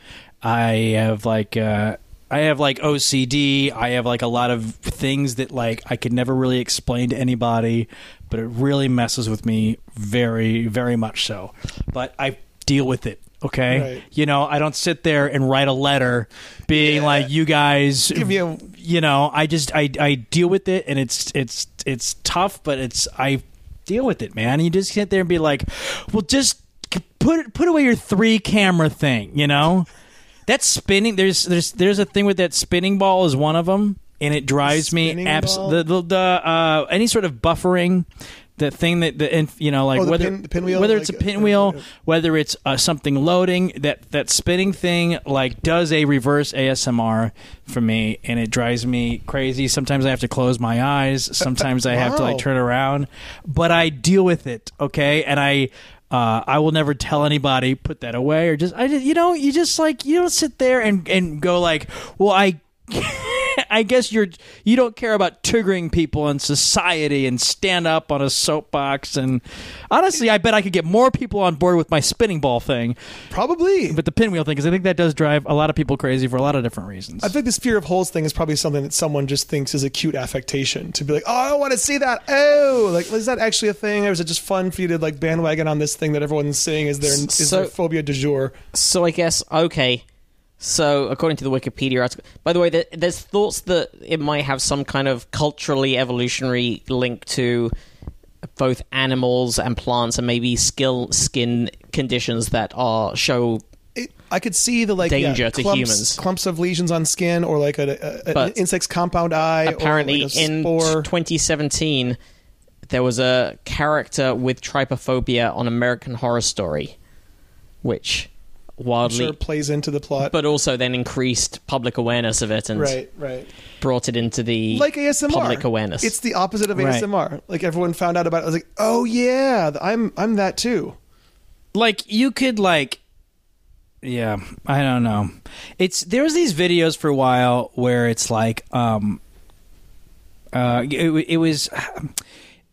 I have like. uh I have like OCD. I have like a lot of things that like I could never really explain to anybody, but it really messes with me very, very much so. But I deal with it. Okay, Right. you know, I don't sit there and write a letter being Yeah. like, "You guys, Give me a- you know i just i i deal with it and it's it's it's tough but it's i deal with it man you just sit there and be like well just put put away your three camera thing you know? That spinning there's there's there's a thing with that spinning ball is one of them and it drives me Spinning abs- ball? the the, the uh any sort of buffering the thing that the inf- you know like Oh, the whether pin- the pinwheel, whether it's like, a pinwheel uh, whether it's uh, something loading that that spinning thing like does a reverse ASMR for me and it drives me crazy. Sometimes I have to close my eyes. Sometimes I have to like [laughs] Wow. turn around. But I deal with it okay? And I uh, I will never tell anybody put that away or just I just you know you just like you don't sit there and and go like well I I guess you're you don't care about triggering people in society and stand up on a soapbox and honestly I bet I could get more people on board with my spinning ball thing Probably. but the pinwheel thing because I think that does drive a lot of people crazy for a lot of different reasons. I think this fear of holes thing is probably something that someone just thinks is a cute affectation to be like, oh, I want to see that. Oh, like, is that actually a thing, or is it just fun for you to like bandwagon on this thing that everyone's saying is their is So- their phobia du jour? So I guess okay. So according to the Wikipedia article, by the way, there, there's thoughts that it might have some kind of culturally evolutionary link to both animals and plants, and maybe skill skin conditions that are show. I could see the like Danger yeah, to humans. clumps of lesions on skin, or like a, a, an insect's compound eye. Apparently, or like in spore. 2017, there was a character with trypophobia on American Horror Story, which wildly, sure plays into the plot. but also then increased public awareness of it and right, right. brought it into the Like ASMR, public awareness. It's the opposite of Right. ASMR. Like everyone found out about it. I was like, oh yeah, I'm I'm that too. like you could like yeah i don't know it's there was these videos for a while where it's like um uh it, it was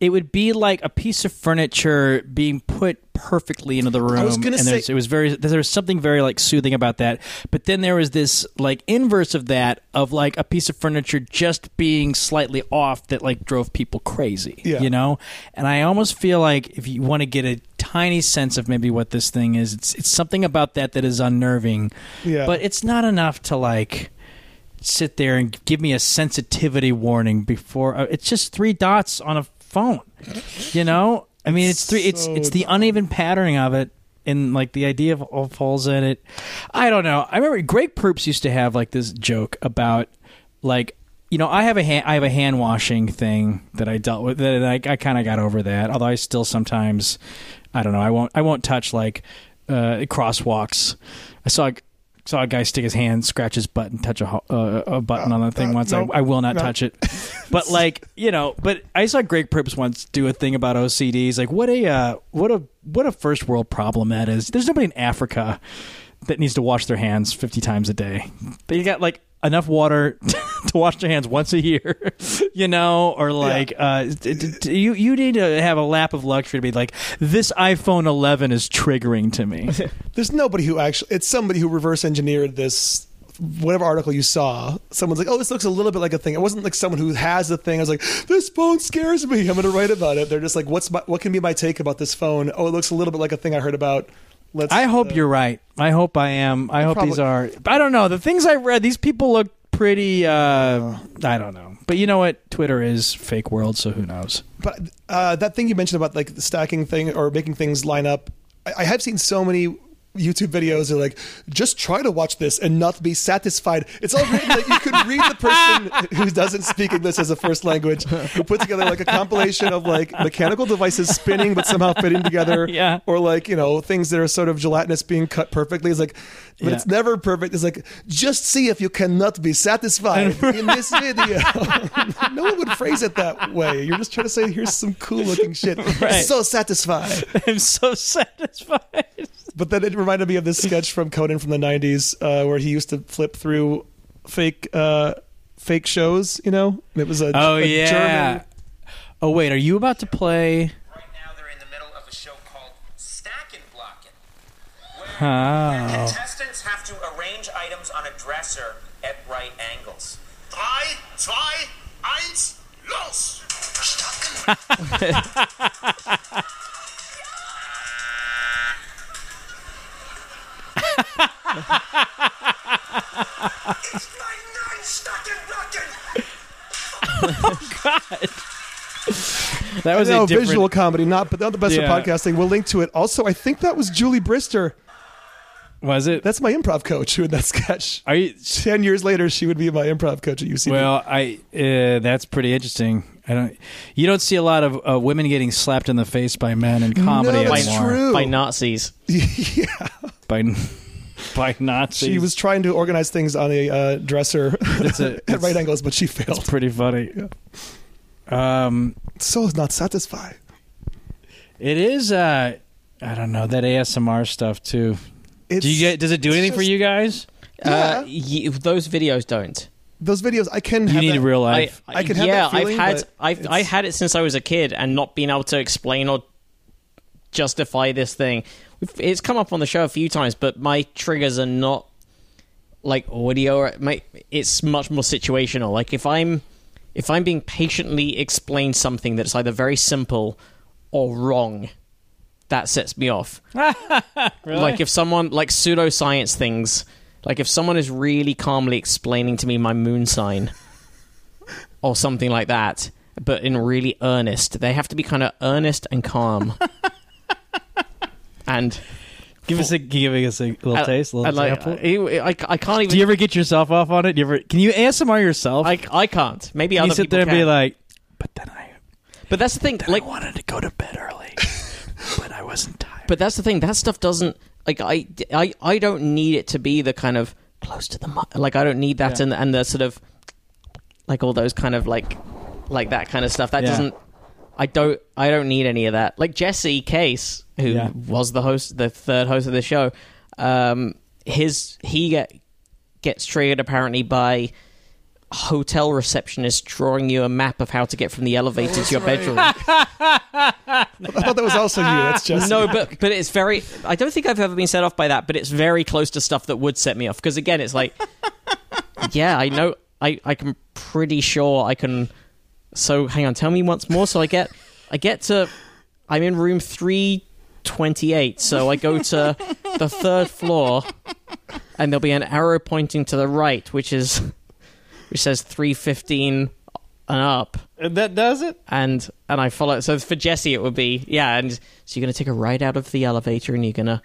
it would be like a piece of furniture being put perfectly into the room I was gonna and say- it was very there was something very like soothing about that but then there was this like inverse of that of like a piece of furniture just being slightly off that like drove people crazy Yeah. you know and i almost feel like if you want to get a tiny sense of maybe what this thing is it's it's something about that that is unnerving Yeah. but it's not enough to like sit there and give me a sensitivity warning before uh, it's just three dots on a phone. You know, I mean, it's three. It's So it's the uneven patterning of it. And like the idea of all falls in it, I don't know. I remember Greg Proops used to have like this joke about like you know I have a hand, I have a hand washing thing that I dealt with that I, I kind of got over that. Although I still sometimes I don't know I won't I won't touch like uh, crosswalks. I saw saw a guy stick his hand, scratch his butt, and touch a, uh, a button on the thing uh, once. no, I, I will not no. touch it. [laughs] But like you know, but I saw Greg Proops once do a thing about OCDs. Like what a uh, what a what a first world problem that is. There's nobody in Africa that needs to wash their hands 50 times a day. They got like enough water [laughs] [laughs] to wash their hands once a year, [laughs] you know, or like uh, d- d- d- you you need to have a lap of luxury to be like this iPhone 11 is triggering to me. [laughs] There's nobody who actually. It's somebody who reverse engineered this. Whatever article you saw, someone's like, "Oh, this looks a little bit like a thing." It wasn't like someone who has the thing. I was like, "This phone scares me. I'm going to write about it." They're just like, "What's my, what can be my take about this phone?" Oh, it looks a little bit like a thing I heard about. Let's. I hope uh, you're right. I hope I am. I hope these are. I don't know. The things I read, these people look pretty. Uh, I don't know. But you know what? Twitter is fake world, so who knows? But uh, that thing you mentioned about like the stacking thing or making things line up, I, I have seen so many YouTube videos are like, just try to watch this and not be satisfied. It's all written that you could read the person [laughs] who doesn't speak English as a first language, who put together like a compilation of like mechanical devices spinning but somehow fitting together. [laughs] Yeah. Or like, you know, things that are sort of gelatinous being cut perfectly. It's like, but Yeah. it's never perfect. It's like, just see if you cannot be satisfied [laughs] in this video. no one would phrase it that way. You're just trying to say, here's some cool looking shit. Right. So satisfied. I'm so satisfied. But then it reminded me of this sketch from Conan from the '90s, uh, where he used to flip through fake, uh, fake shows. You know, And it was a Oh a yeah. German. Oh wait, are you about to play? Right now, they're in the middle of a show called Stack and Blockin', where Oh. contestants have to arrange items on a dresser at right angles. Drei, zwei, eins, los! [laughs] [laughs] It's my nine stuck and blocking! That was no a different. visual comedy, not but not the best Yeah. of podcasting. We'll link to it. Also, I think that was Julie Brister. Was it? That's my improv coach who in that sketch. Are you? [laughs] Ten years later, she would be my improv coach at UCB. Well, I. Uh, that's pretty interesting. I don't. You don't see a lot of uh, women getting slapped in the face by men in comedy No, that's anymore. true. by Nazis. [laughs] yeah, By [laughs] by Nazis. she was trying to organize things on a uh, dresser It's a- [laughs] at it's- right angles, but she failed. It's pretty funny. Um, So is not satisfied. it is. Uh, I don't know that ASMR stuff too. It's, Do you get? Does it do it's anything for you guys? Uh, y- those videos don't. Those videos, I can. You need that- real I, life. I could have yeah, that feeling, I've had I've I had it since I was a kid, and not being able to explain or justify this thing. It's come up on the show a few times, but my triggers are not like audio. My, it's much more situational. Like if I'm if I'm being patiently explained something that's either very simple or wrong, that sets me off. [laughs] really? Like if someone like pseudoscience things, like if someone is really calmly explaining to me my moon sign [laughs] or something like that, but in really earnest, they have to be kind of earnest and calm. [laughs] and Give us a give us a little I- taste, a little I, example. I, uh, I, I can't even. Do you ever get yourself off on it? Do you ever? Can you ASMR yourself? I, I can't. Maybe can other you sit people there and be can. like, but then I But that's the thing. Like, I wanted to go to bed early, [laughs] but I wasn't tired. But that's the thing. That stuff doesn't like I, I, I don't need it to be the kind of close to the like I don't need that Yeah. and and the sort of like all those kind of like like that kind of stuff. That Yeah. doesn't. I don't. I don't need any of that. Like Jesse Case, who Yeah. was the host, the third host of the show. Um, his he get gets triggered apparently by hotel receptionist drawing you a map of how to get from the elevator to your bedroom. [laughs] I thought that was also you. That's just No, but but it's very. I don't think I've ever been set off by that, but it's very close to stuff that would set me off. Because again, it's like, [laughs] yeah, I know. I I can pretty sure I can. So hang on, tell me once more. So I get I get to. I'm in room three twenty eight. So I go to the third floor, and there'll be an arrow pointing to the right, which is which says 315 and up. And That does it. and and I follow. So for Jesse, it would be yeah, and so you're gonna take a right out of the elevator, and you're gonna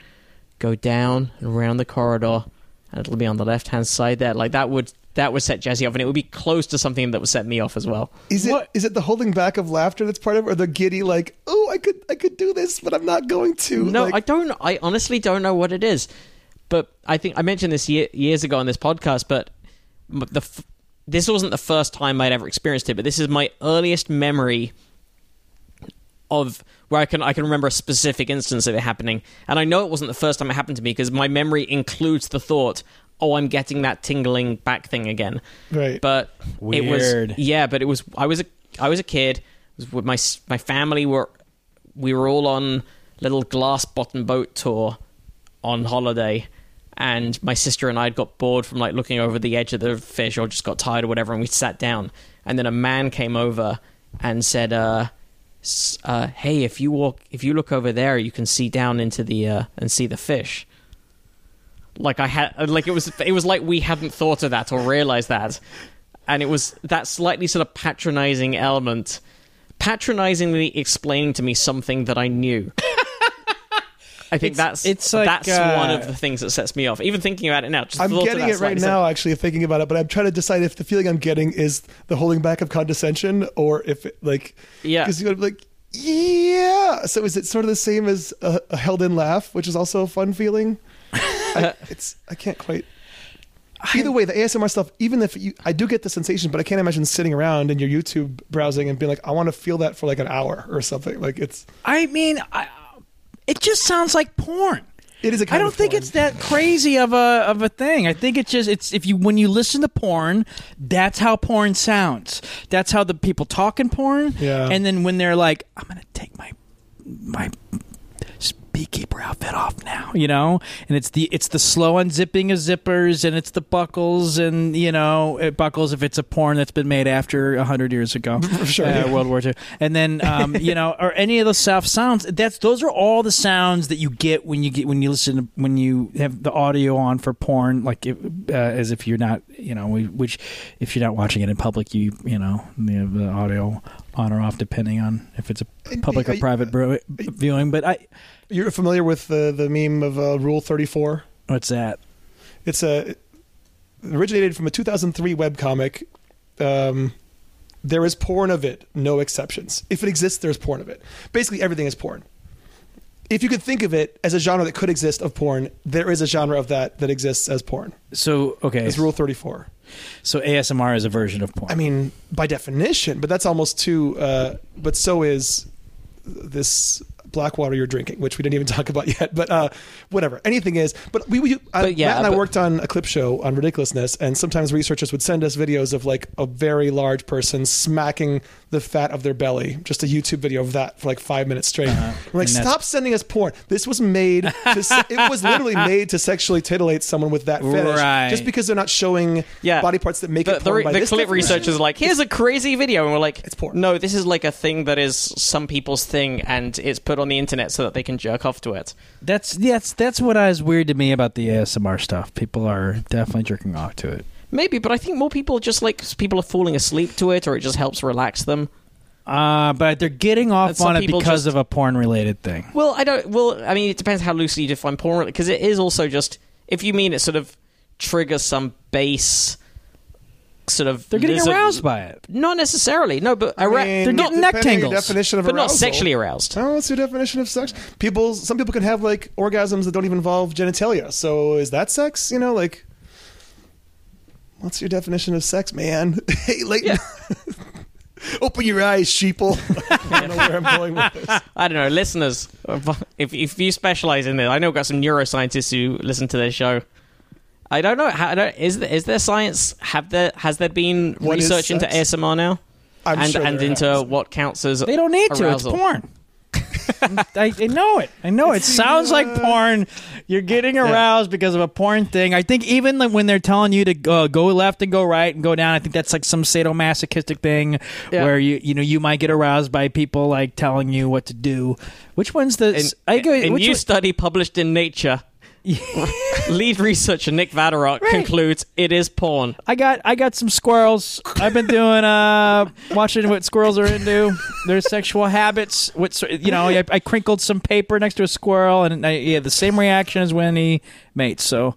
go down and around the corridor, and it'll be on the left hand side there. Like that would that would set Jesse off, and it would be close to something that would set me off as well. Is it is What- it the holding back of laughter that's part of it, or the giddy like, oh, I could I could do this, but I'm not going to? No, Like, I don't. I honestly don't know what it is, but I think I mentioned this ye- years ago on this podcast. But the f- this wasn't the first time I'd ever experienced it, but this is my earliest memory of where I can I can remember a specific instance of it happening, and I know it wasn't the first time it happened to me because my memory includes the thought, "Oh, I'm getting that tingling back thing again." Right. But it Weird. was yeah, but it was I was a I was a kid. Was with my my family were we were all on little glass bottom boat tour on holiday and my sister and I had got bored from like looking over the edge of the fish or just got tired or whatever and we sat down and then a man came over and said uh, uh hey if you walk if you look over there you can see down into the uh and see the fish like I had like it was it was like we hadn't thought of that or realized that and it was that slightly sort of patronizing element patronizingly explaining to me something that I knew [laughs] I think It's- that's it's like, that's uh, one of the things that sets me off. Even thinking about it now, just I'm getting it right now, actually, thinking about it, but I'm trying to decide if the feeling I'm getting is the holding back of condescension or if it, like, Yeah. because you're like, yeah. So is it sort of the same as a, a held in laugh, which is also a fun feeling? I, [laughs] it's I can't quite. Either way, the ASMR stuff, even if you, I do get the sensation, but I can't imagine sitting around in your YouTube browsing and being like, I want to feel that for like an hour or something. Like it's, I mean, I, it just sounds like porn. it is a I don't think porn. it's that crazy of a of a thing. I think it's just it's if you when you listen to porn, that's how porn sounds. That's how the people talk in porn. Yeah. And then when they're like, I'm gonna take my my beekeeper outfit off now, you know, and it's the it's the slow unzipping of zippers and it's the buckles and you know it buckles if it's a porn that's been made after a hundred years ago, [laughs] sure, uh, yeah. World War II, and then um, you know or any of those soft sounds. That's those are all the sounds that you get when you get when you listen to, when you have the audio on for porn, like if, uh, as if you're not you know which if you're not watching it in public, you you know you have the audio on or off depending on if it's a public or private bro- viewing. But I You're familiar with the, the meme of uh, Rule 34? what's that? It's a it originated from a 2003 webcomic. Um, there is porn of it, no exceptions. If it exists, there's porn of it. Basically, everything is porn. If you could think of it as a genre that could exist of porn, there is a genre of that that exists as porn. So okay, It's Rule 34. So ASMR is a version of porn. I mean, by definition, but that's almost too. Uh, but so is this black water you're drinking, which we didn't even [laughs] talk about yet. But uh, whatever, anything is. But we, we But yeah, Matt and I worked on a clip show on ridiculousness, and sometimes researchers would send us videos of like a very large person smacking the fat of their belly. Just a YouTube video of that for like five minutes straight. We're like, Uh-huh. And stop sending us porn. This was made. To, se- it was literally [laughs] made to sexually titillate someone with that fetish. Right. Just because they're not showing Yeah. body parts that make the, it porn the, by the clip definition. researchers like, here's a crazy video, and we're like, It's porn. No, this is like a thing that is some people's thing, and it's put on the internet so that they can jerk off to it. That's that's that's what is weird to me about the ASMR stuff. People are definitely jerking off to it. Maybe, but I think more people just like people are falling asleep to it, or it just helps relax them. Uh, but they're getting off on it because just- of a porn related thing. Well, I don't. Well, I mean, it depends how loosely you define porn, because it is also just if you mean it sort of triggers some base sort of. They're getting aroused by it. Not necessarily, no, but ara- mean, they're getting neck tingles. definition of but not sexually aroused. Oh, what's your definition of sex? People, some people can have like orgasms that don't even involve genitalia. So is that sex? You know, like, what's your definition of sex, man? [laughs] hey, Leighton, [laughs] open your eyes, sheeple. [laughs] I don't know where I'm going with this. I don't know, listeners. If if you specialize in it, I know we've got some neuroscientists who listen to this show. I don't know. How, I don't, is there, is there science? Have there has there been What is research into? ASMR now? I'm and sure and into has. what counts as They don't need to. It's porn. I, I know it. I know it sounds like porn. You're getting aroused because of a porn thing. I think even like when they're telling you to uh, go left and go right and go down, I think that's like some sadomasochistic thing Yeah. where you you know you might get aroused by people like telling you what to do. Which one's the? In, I go. a which new one- study published in Nature [laughs] Lead researcher Nick Vatterott concludes it is porn. I got I got some squirrels. I've been doing uh watching what squirrels are into, their sexual habits. What you know? I, I crinkled some paper next to a squirrel, and I, he had the same reaction as when he mates. So,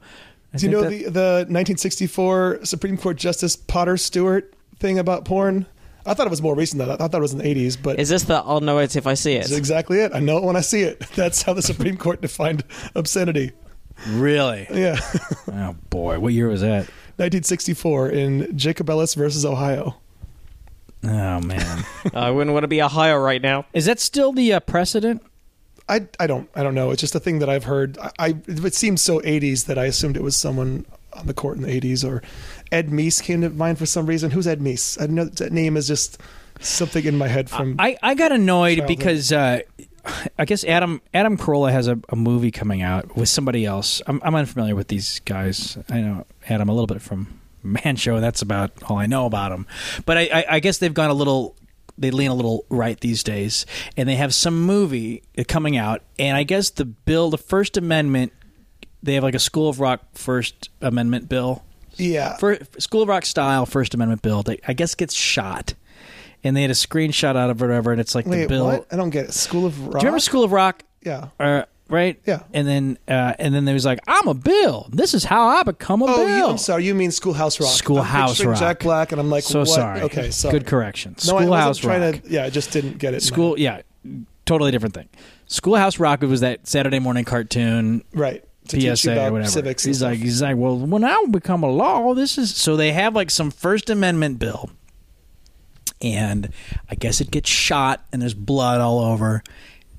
I Do you know that- the the 1964 Supreme Court Justice Potter Stewart thing about porn? I thought it was more recent than that. I thought it was in the 80s, but Is this the I'll know it if I see that's it? exactly it. I know it when I see it. [laughs] That's how the Supreme Court defined obscenity. Really? Yeah. [laughs] Oh boy, what year was that? 1964 in Jacobellis versus Ohio. Oh man, [laughs] I wouldn't want to be Ohio right now. is that still the uh, precedent? I, I don't I don't know. It's just a thing that I've heard. I, I it seems so 80s that I assumed it was someone on the court in the 80s or Ed Meese came to mind for some reason. Who's Ed Meese? I know that name is just something in my head from I, I got annoyed Childhood. because uh, I guess Adam Adam Carolla has a, a movie coming out with somebody else. I'm, I'm unfamiliar with these guys. I know Adam a little bit from [laughs] Man Show. and That's about all I know about him. But I, I, I guess they've gone a little. They lean a little right these days, and they have some movie coming out. And I guess the bill, the First Amendment, they have like a School of Rock First Amendment bill yeah. for School of Rock style First Amendment bill. That I guess gets shot, and they had a screenshot out of it, whatever, and it's like the bill. what? I don't get it. School of Rock. Do you remember School of Rock? Yeah. Uh, right? Yeah. And then uh, and then there was like, I'm a Bill. This is how I become a Oh, Bill. you, I'm sorry. You mean Schoolhouse Rock? Schoolhouse Rock. Jack Black, and I'm like, so what? sorry. Okay, sorry. Good correction. No, I Schoolhouse Rock. to. Yeah, I just didn't get it. School, yeah, totally different thing. Schoolhouse Rock was that Saturday morning cartoon right? To teach you PSA about or whatever. Civics. he's stuff. like, he's like, well, when I become a law, this is so they have like some First Amendment bill, and I guess it gets shot and there's blood all over,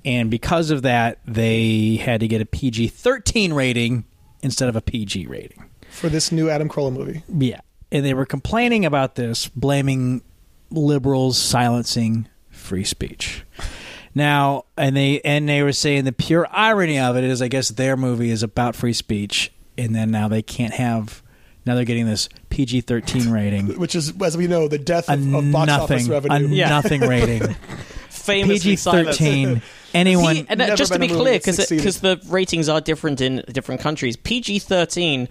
and because of that, they had to get a PG thirteen rating instead of a PG rating. for this new Adam Carolla movie. Yeah, and they were complaining about this, blaming liberals silencing free speech. Now, and they and they were saying the pure irony of it is, I guess their movie is about free speech, and then now they can't have. Now they're getting this PG thirteen [laughs] rating, Which is, as we know, the death a of, of box office nothing, a. Yeah. nothing [laughs] rating. PG thirteen. Anyone? [laughs] P- and uh, just to be clear, that because the ratings are different in different countries, PG 13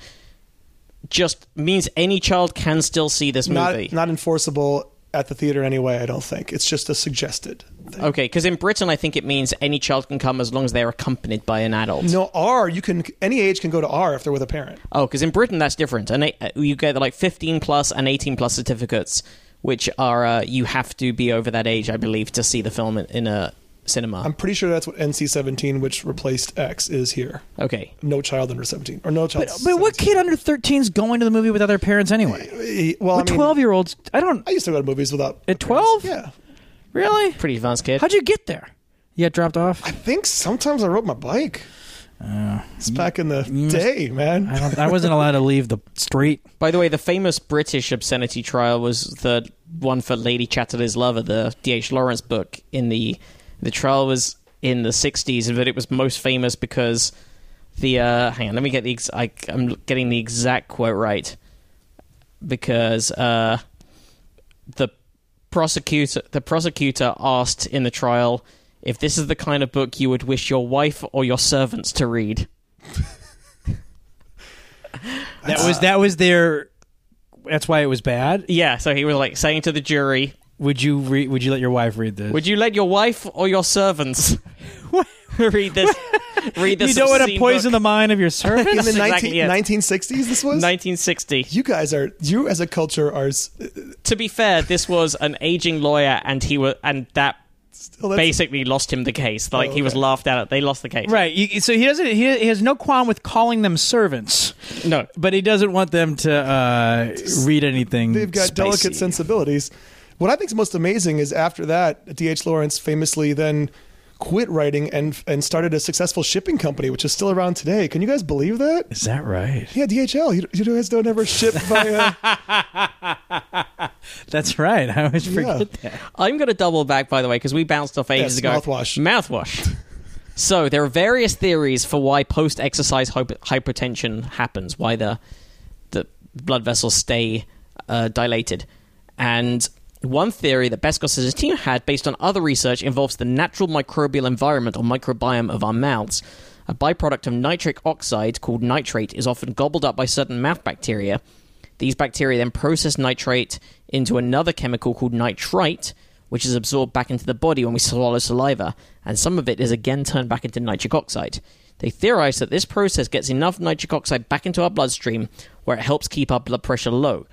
just means any child can still see this movie. not not enforceable at the theater anyway. I don't think it's just a suggested. Thing. okay, because in Britain, I think it means any child can come as long as they're accompanied by an adult. No, R. You can any age can go to R if they're with a parent. Oh, because in Britain that's different, and uh, you get like 15 plus and 18 plus certificates, which are uh, you have to be over that age, I believe, to see the film in, in a cinema. I'm pretty sure that's what NC-17, which replaced X, is here. okay, No child under 17 or no child. But, but what 17. kid under thirteen is going to the movie without their parents anyway? Eh, Well, I mean, twelve year olds, I don't. I used to go to movies without At 12? Yeah, Really? pretty advanced kid. How'd you get there? You got dropped off? I think sometimes I rode my bike. it's back in the must- day, man. I don't. I wasn't allowed to leave the street. [laughs] By the way, the famous British obscenity trial was the one for Lady Chatterley's Lover, the D.H. Lawrence book. In the the trial was in the '60s, but it was most famous because the uh, hang on, let me get the ex- I, I'm getting the exact quote right because uh, the prosecutor the prosecutor asked in the trial if this is the kind of book you would wish your wife or your servants to read. That was that was their. That's why it was bad. Yeah, so he was like saying to the jury, Would you re- Would you let your wife read this? Would you let your wife or your servants [laughs] read this? Read this. you don't want to poison book? the mind of your [laughs] servants. in the exactly 19, it. 1960s, this was. 1960. you guys are you as a culture are. To be fair, this was an aging lawyer, and he was, and that Still, basically lost him the case. Like Oh, he was okay. laughed at. They lost the case. right. You, so he doesn't. He, he has no qualm with calling them servants, No. but he doesn't want them to uh, read anything. They've got delicate sensibilities. What I think is most amazing is after that, D.H. Lawrence famously then quit writing and and started a successful shipping company, which is still around today. Can you guys believe that? Is that right? Yeah, DHL. You, you guys don't ever ship via. [laughs] [laughs] That's right. I always Yeah. forget that. I'm going to double back, by the way, because we bounced off ages Yes, ago. mouthwash. Mouthwash. [laughs] so there are various theories for why post-exercise hypertension happens, why the the blood vessels stay uh, dilated, and one theory that Bescos and his team had, based on other research, involves the natural microbial environment or microbiome of our mouths. A byproduct of nitric oxide called nitrate is often gobbled up by certain mouth bacteria. These bacteria then process nitrate into another chemical called nitrite, which is absorbed back into the body when we swallow saliva, and some of it is again turned back into nitric oxide. They theorize that this process gets enough nitric oxide back into our bloodstream where it helps keep our blood pressure low.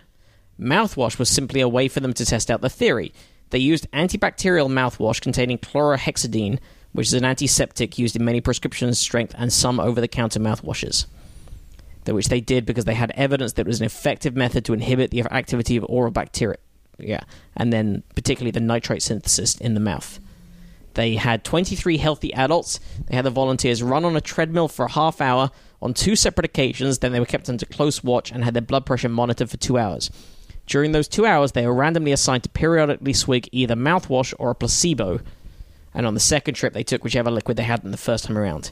Mouthwash was simply a way for them to test out the theory. They used antibacterial mouthwash containing chlorhexidine, which is an antiseptic used in many prescription strength and some over the counter mouthwashes. Which they did because they had evidence that it was an effective method to inhibit the activity of oral bacteria. Yeah, and then particularly the nitrate synthesis in the mouth. They had 23 healthy adults. They had the volunteers run on a treadmill for a half hour on two separate occasions. Then they were kept under close watch and had their blood pressure monitored for two hours. During those two hours, they were randomly assigned to periodically swig either mouthwash or a placebo. And on the second trip, they took whichever liquid they had in the first time around.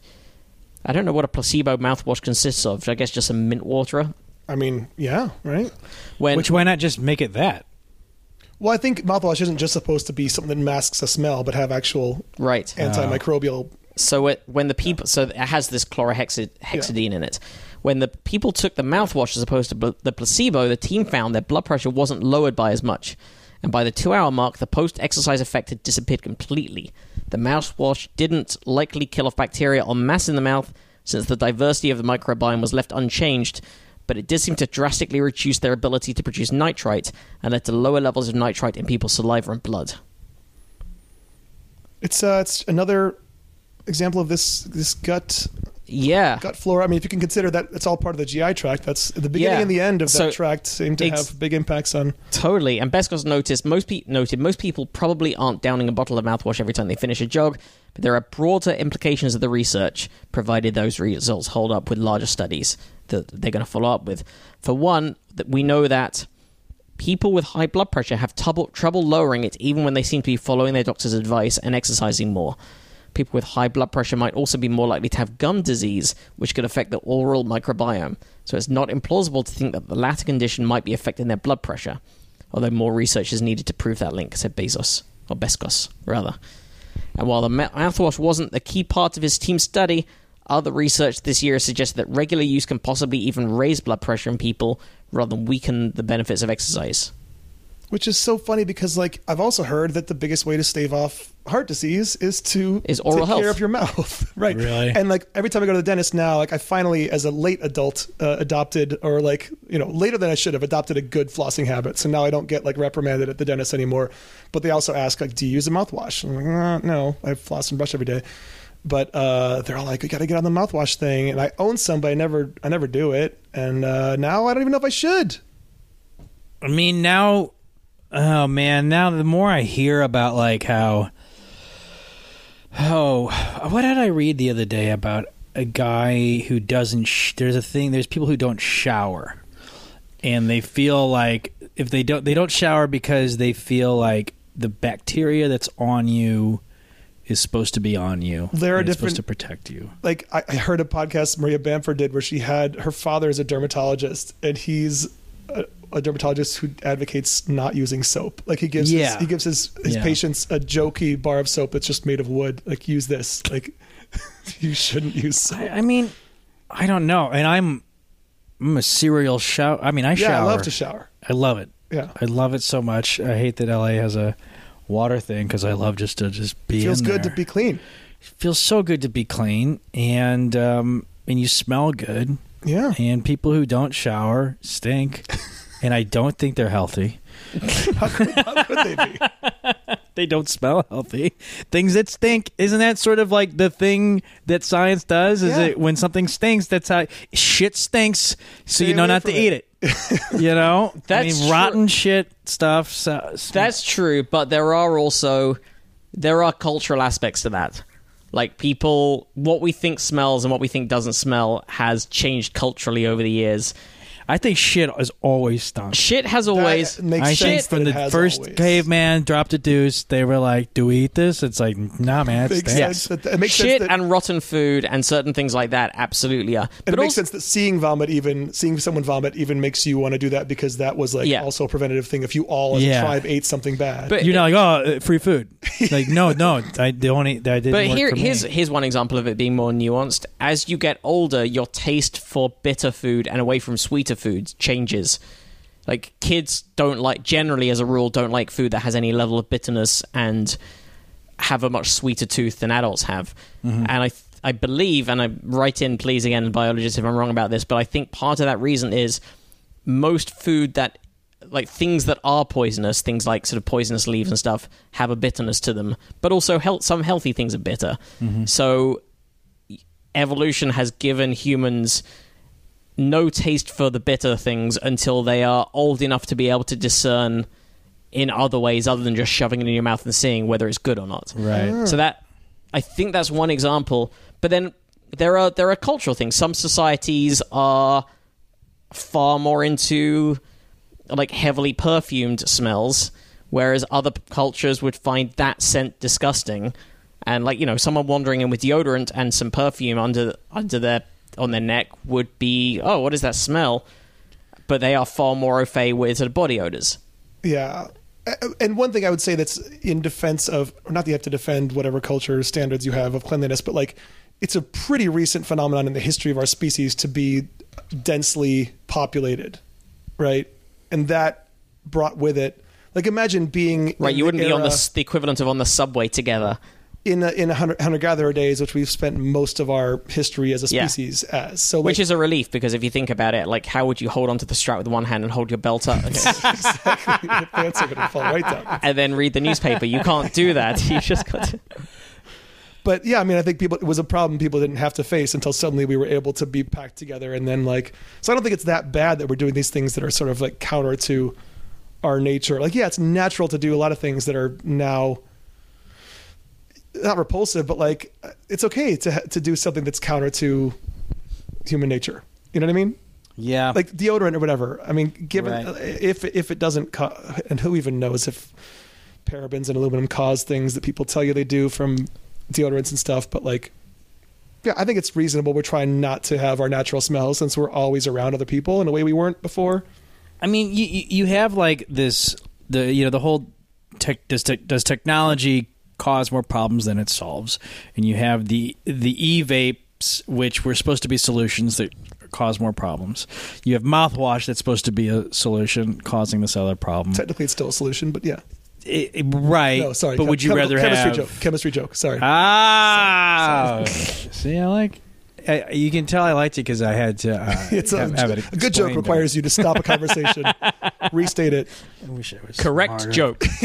I don't know what a placebo mouthwash consists of. I guess just some mint water. I mean, yeah, right. When Which why not just make it that? Well, I think mouthwash isn't just supposed to be something that masks a smell, but have actual right. antimicrobial. So it, when the people, so it has this chlorhexidine in it. When the people took the mouthwash as opposed to the placebo, the team found their blood pressure wasn't lowered by as much. And by the two hour mark, the post exercise effect had disappeared completely. The mouthwash didn't likely kill off bacteria en masse in the mouth, since the diversity of the microbiome was left unchanged, but it did seem to drastically reduce their ability to produce nitrite and led to lower levels of nitrite in people's saliva and blood. It's uh, it's another example of this this gut Yeah. gut flora. I mean, if you can consider that it's all part of the GI tract, that's the beginning Yeah. and the end of So, that tract seem to ex- have big impacts on. Totally. And Bescos noticed most pe- noted most people probably aren't downing a bottle of mouthwash every time they finish a jog, but there are broader implications of the research, provided those results hold up with larger studies that they're going to follow up with. For one, that we know that people with high blood pressure have trouble trouble lowering it even when they seem to be following their doctor's advice and exercising more. People with high blood pressure might also be more likely to have gum disease, which could affect the oral microbiome. So it's not implausible to think that the latter condition might be affecting their blood pressure, although more research is needed to prove that link, said Bezos, or Bescos, rather. And while the mouthwash wasn't the key part of his team's study, other research this year suggested that regular use can possibly even raise blood pressure in people rather than weaken the benefits of exercise. Which is so funny because, like, I've also heard that the biggest way to stave off heart disease is to Is oral take health. care of your mouth, [laughs] right? Really? And like every time I go to the dentist now, like I finally, as a late adult, uh, adopted or like you know later than I should have adopted a good flossing habit. So now I don't get like reprimanded at the dentist anymore. But they also ask like, "Do you use a mouthwash?" I'm like, "Uh, no, I floss and brush every day. But uh, they're all like, "We got to get on the mouthwash thing," and I own some, but I never, I never do it. And uh, now I don't even know if I should. I mean, now, oh man, now the more I hear about like how, oh, what did I read the other day about a guy who doesn't? Sh- there's a thing. There's people who don't shower, and they feel like if they don't, they don't shower because they feel like the bacteria that's on you is supposed to be on you. There are it's supposed different- to protect you. like I, I heard a podcast Maria Bamford did where she had her father is a dermatologist and he's a, a dermatologist who advocates not using soap. Like he gives Yeah. his, he gives his, his Yeah. patients a jokey bar of soap that's just made of wood. Like use this. Like [laughs] you shouldn't use soap. I, I mean, I don't know, and I'm I'm a serial shower. I mean, I yeah, shower. I love to shower. I love it. Yeah. I love it so much. I hate that LA has a water thing because I love just to just be. Feels good to be clean. Feels so good to be clean, and um, and you smell good. Yeah. And people who don't shower stink, [laughs] and I don't think they're healthy. [laughs] How could they be? [laughs] They don't smell healthy. Things that stink isn't that sort of like the thing that science does? Is Yeah. it when something stinks? That's how shit stinks, so Stay you know away not to from eat it. it. you know, [laughs] I That's mean, true. rotten shit stuff. So, That's true, but there are also there are cultural aspects to that. Like people, what we think smells and what we think doesn't smell has changed culturally over the years. I think shit is always stunk. Shit has always. That makes I sense think from the first always. caveman dropped a deuce, they were like, "Do we eat this?" It's like, "Nah, man, it's Makes stinks." sense that it makes Shit sense that, and rotten food and certain things like that absolutely are. and But it makes also, sense that seeing vomit, even seeing someone vomit, even makes you want to do that because that was like Yeah. also a preventative thing. If you all as Yeah. a tribe ate something bad, But- You're not like, "Oh, uh, free food." [laughs] like, no, no, I don't eat. That didn't But work here, for me. here's here's one example of it being more nuanced. As you get older, your taste for bitter food and away from sweeter foods changes. Like kids don't like, generally as a rule, don't like food that has any level of bitterness and have a much sweeter tooth than adults have. Mm-hmm. And I I believe, and I write in please again, biologists, if I'm wrong about this, but I think part of that reason is most food that like things that are poisonous, things like sort of poisonous leaves and stuff, have a bitterness to them. But also, health, some healthy things are bitter. Mm-hmm. So, evolution has given humans no taste for the bitter things until they are old enough to be able to discern in other ways other than just shoving it in your mouth and seeing whether it's good or not. right. Ah. So that I think that's one example. But then there are there are cultural things. Some societies are far more into like heavily perfumed smells, whereas other cultures would find that scent disgusting. And like you know, someone wandering in with deodorant and some perfume under under their on their neck would be oh, what is that smell? But they are far more au fait with sort of body odors. Yeah. And one thing I would say that's in defense of, or not that you have to defend whatever culture standards you have of cleanliness, but like it's a pretty recent phenomenon in the history of our species to be densely populated, right? And that brought with it, like imagine being right. You wouldn't be on the the equivalent of on the subway together. In a, in a hunter, hunter-gatherer days, which we've spent most of our history as a Yeah. species as. So, like, Which is a relief because if you think about it, like how would you hold onto the strap with one hand and hold your belt up [laughs] the pants are going to fall right down. and then read the newspaper? You can't do that. You just got to. [laughs] But yeah, I mean, I think people it was a problem people didn't have to face until suddenly we were able to be packed together, and then like, so I don't think it's that bad that we're doing these things that are sort of like counter to our nature. Like, yeah, it's natural to do a lot of things that are now not repulsive, but like it's okay to to do something that's counter to human nature. You know what I mean? Yeah. Like deodorant or whatever. I mean, given Right. Uh, if if it doesn't, co- and who even knows if parabens and aluminum cause things that people tell you they do from deodorants and stuff, but like. Yeah, I think it's reasonable. We're trying not to have our natural smells since we're always around other people in a way we weren't before. I mean, you you have like this the you know the whole tech does tech, does technology cause more problems than it solves, and you have the the e vapes which were supposed to be solutions that cause more problems. You have mouthwash that's supposed to be a solution causing this other problem. Technically, it's still a solution, but yeah. It- it- right? No, sorry. But chem- would you chemical- rather chemistry have joke? Chemistry joke. Sorry. Ah, [laughs] see, I like. I, you can tell I liked it because I had to. Uh, [laughs] it's a, have, have it a good joke explained requires you to stop a [laughs] conversation, restate it. I wish I was Correct smarter. joke. [laughs]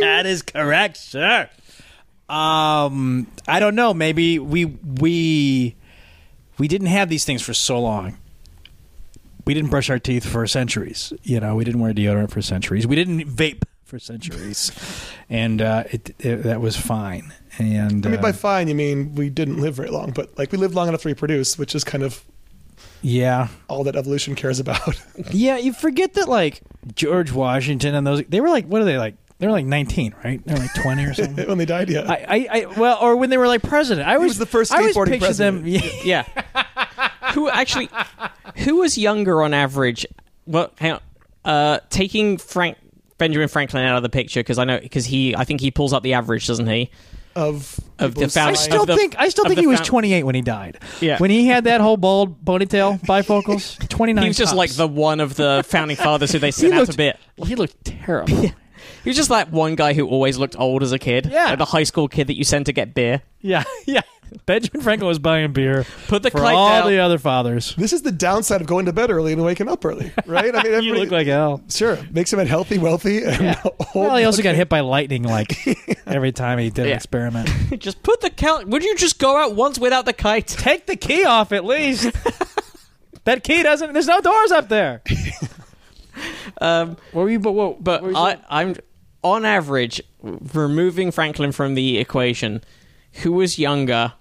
That is correct, sir. Um, I don't know. Maybe we we we didn't have these things for so long. We didn't brush our teeth for centuries. You know, we didn't wear deodorant for centuries. We didn't vape for centuries, [laughs] and uh, it, it that was fine. And I mean, uh, by fine, you mean we didn't live very long, but like we lived long enough to reproduce, which is kind of yeah, all that evolution cares about. [laughs] yeah. You forget that like George Washington and those they were like what are they like? They're like nineteen, right? They're like twenty or [laughs] something. when they died, yeah. I, I, I, well, or when they were like president. I always, was the first I always skateboarding pictured them. president. Yeah. who actually? Who was younger on average? Well, hang on. Uh, taking Frank Benjamin Franklin out of the picture because I know because he I think he pulls up the average, doesn't he? of Of the who found- I still of the- think I still think he was found- 28 when he died. Yeah. When he had that whole bald ponytail [laughs] bifocals, 29. He was just tops. like the one of the founding fathers who they [laughs] he sent out looked to bit. He looked terrible. [laughs] He was just that one guy who always looked old as a kid. Yeah. Like the high school kid that you sent to get beer. yeah, [laughs] yeah. Benjamin Franklin was buying beer Put the for kite all down. the other fathers. This is the downside of going to bed early and waking up early, right? I mean, [laughs] You everybody- look like hell. sure makes him healthy, wealthy, and [laughs] old. Well, he also got hit by lightning like every time he did an experiment. just put the count. Would you just go out once without the kite? Take the key off at least. that key doesn't. There's no doors up there. Um, What were you? But what? but what were you I, I'm on average removing Franklin from the equation. Who was younger?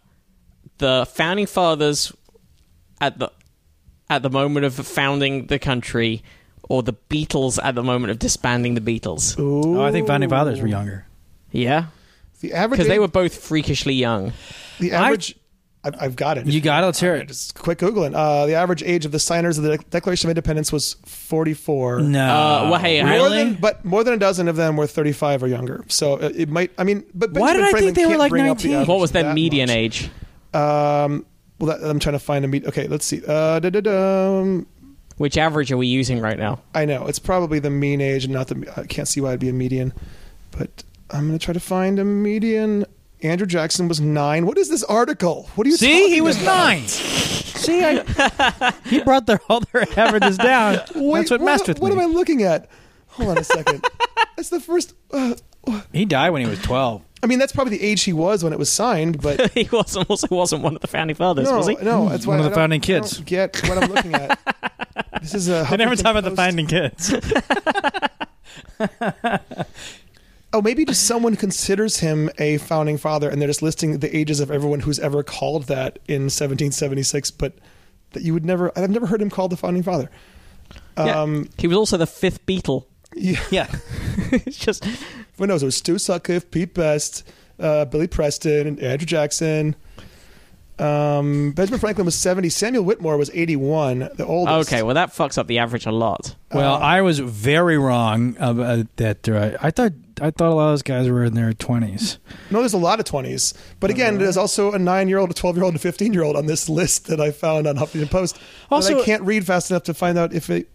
The founding fathers at the at the moment of founding the country, or the Beatles at the moment of disbanding the Beatles? Oh, I think founding fathers were younger. Yeah, The average because they were both freakishly young. the average. I've, I've got it. You got it. Let's hear it. Just quick googling. Uh, the average age of the signers of the Declaration of Independence was 44. No, Uh, well, hey, More really? than, but more than a dozen of them were 35 or younger. So it, it might. I mean, but Why did Benjamin I Franklin think they were like bring up the 19? What was their that median much. age? Um, well, that, I'm trying to find a med. Okay, let's see. Uh, da-da-dum. Which average are we using right now? I know it's probably the mean age, and not the. I can't see why it'd be a median, but I'm gonna try to find a median. Andrew Jackson was nine. What is this article? What are you See, he was about? nine. See, I, he brought their all their averages down. Wait, That's what messed with what me. am I looking at? Hold on a second. [laughs] that's the first. Uh, He died when he was twelve. I mean, that's probably the age he was when it was signed, but [laughs] he wasn't also wasn't one of the founding fathers, no, was he? no, that's why One of the don't- founding I kids. don't get what I'm looking at. [laughs] This is a. They never Huffington talk about the Post. finding kids. Oh, maybe just someone considers him a founding father, and they're just listing the ages of everyone who's ever called that in 1776, but that you would never. I've never heard him called the founding father. Yeah. Um, He was also the fifth Beatle. yeah. [laughs] yeah, [laughs] it's just Who knows? It was Stu Sutcliffe, Pete Best, uh, Billy Preston, and Andrew Jackson. Um, Benjamin Franklin was 70. Samuel Whittemore was 81, the oldest. okay. Well, that fucks up the average a lot. Well, I was very wrong about that. Uh, I thought I thought a lot of those guys were in their twenties. No, there's a lot of 20s. But again, there's also a 9 year old, a 12 year old, and a 15 year old on this [laughs] list that I found on Huffington Post. Also, Also- I can't read fast enough to find out if it.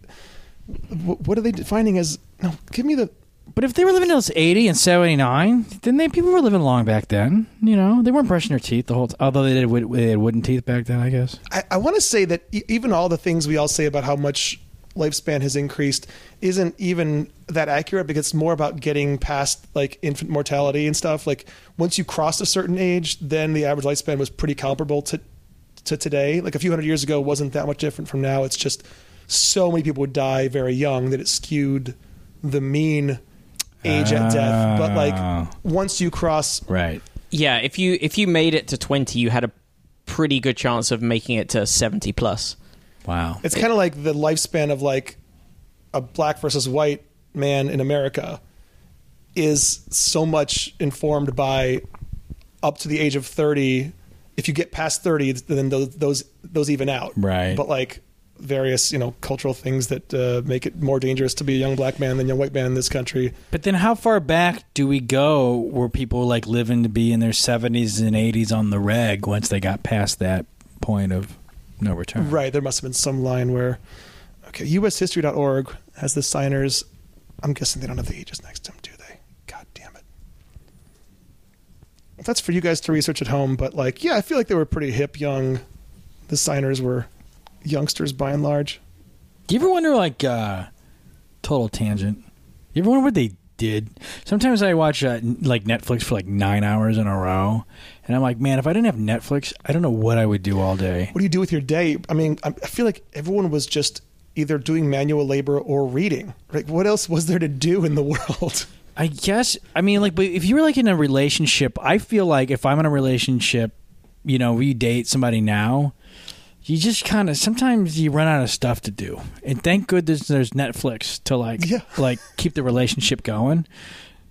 wh- What are they defining as. No, give me the. But if they were living until eighty and seventy nine, then they people were living long back then. You know, they weren't brushing their teeth the whole. T- although they did, they had wooden teeth back then, I guess. I, I want to say that even all the things we all say about how much lifespan has increased isn't even that accurate because it's more about getting past like infant mortality and stuff. Like once you crossed a certain age, then the average lifespan was pretty comparable to to today. Like a few hundred years ago wasn't that much different from now. It's just so many people would die very young that it skewed the mean age at death. But like ah. once you cross Right. Yeah, if you if you made it to twenty, you had a pretty good chance of making it to seventy plus. Wow. It's kind of like the lifespan of like a black versus white man in America is so much informed by up to the age of 30 if you get past 30 then those those those even out Right. but like various you know cultural things that uh, make it more dangerous to be a young black man than a young white man in this country. But then, how far back do we go where people like living to be in their seventies and eighties on the reg once they got past that point of no return? right. There must have been some line where okay ushistory.org has the signers. I'm guessing they don't have the ages next to them do they? God damn it. That's for you guys to research at home but like yeah i feel like they were pretty hip young. The signers were youngsters by and large Do you ever wonder, like, uh, total tangent? You ever wonder what they did? Sometimes I watch uh, n- like Netflix for like nine hours in a row, and I'm like, man, if I didn't have Netflix, I don't know what I would do all day. what do you do with your day i mean i I feel like everyone was just either doing manual labor or reading like what else was there to do in the [laughs] world I guess I mean like but if you were like in a relationship, I feel like if I'm in a relationship, you know, we date somebody now, you just kind of sometimes you run out of stuff to do. And thank goodness there's Netflix to like Yeah. [laughs] like keep the relationship going.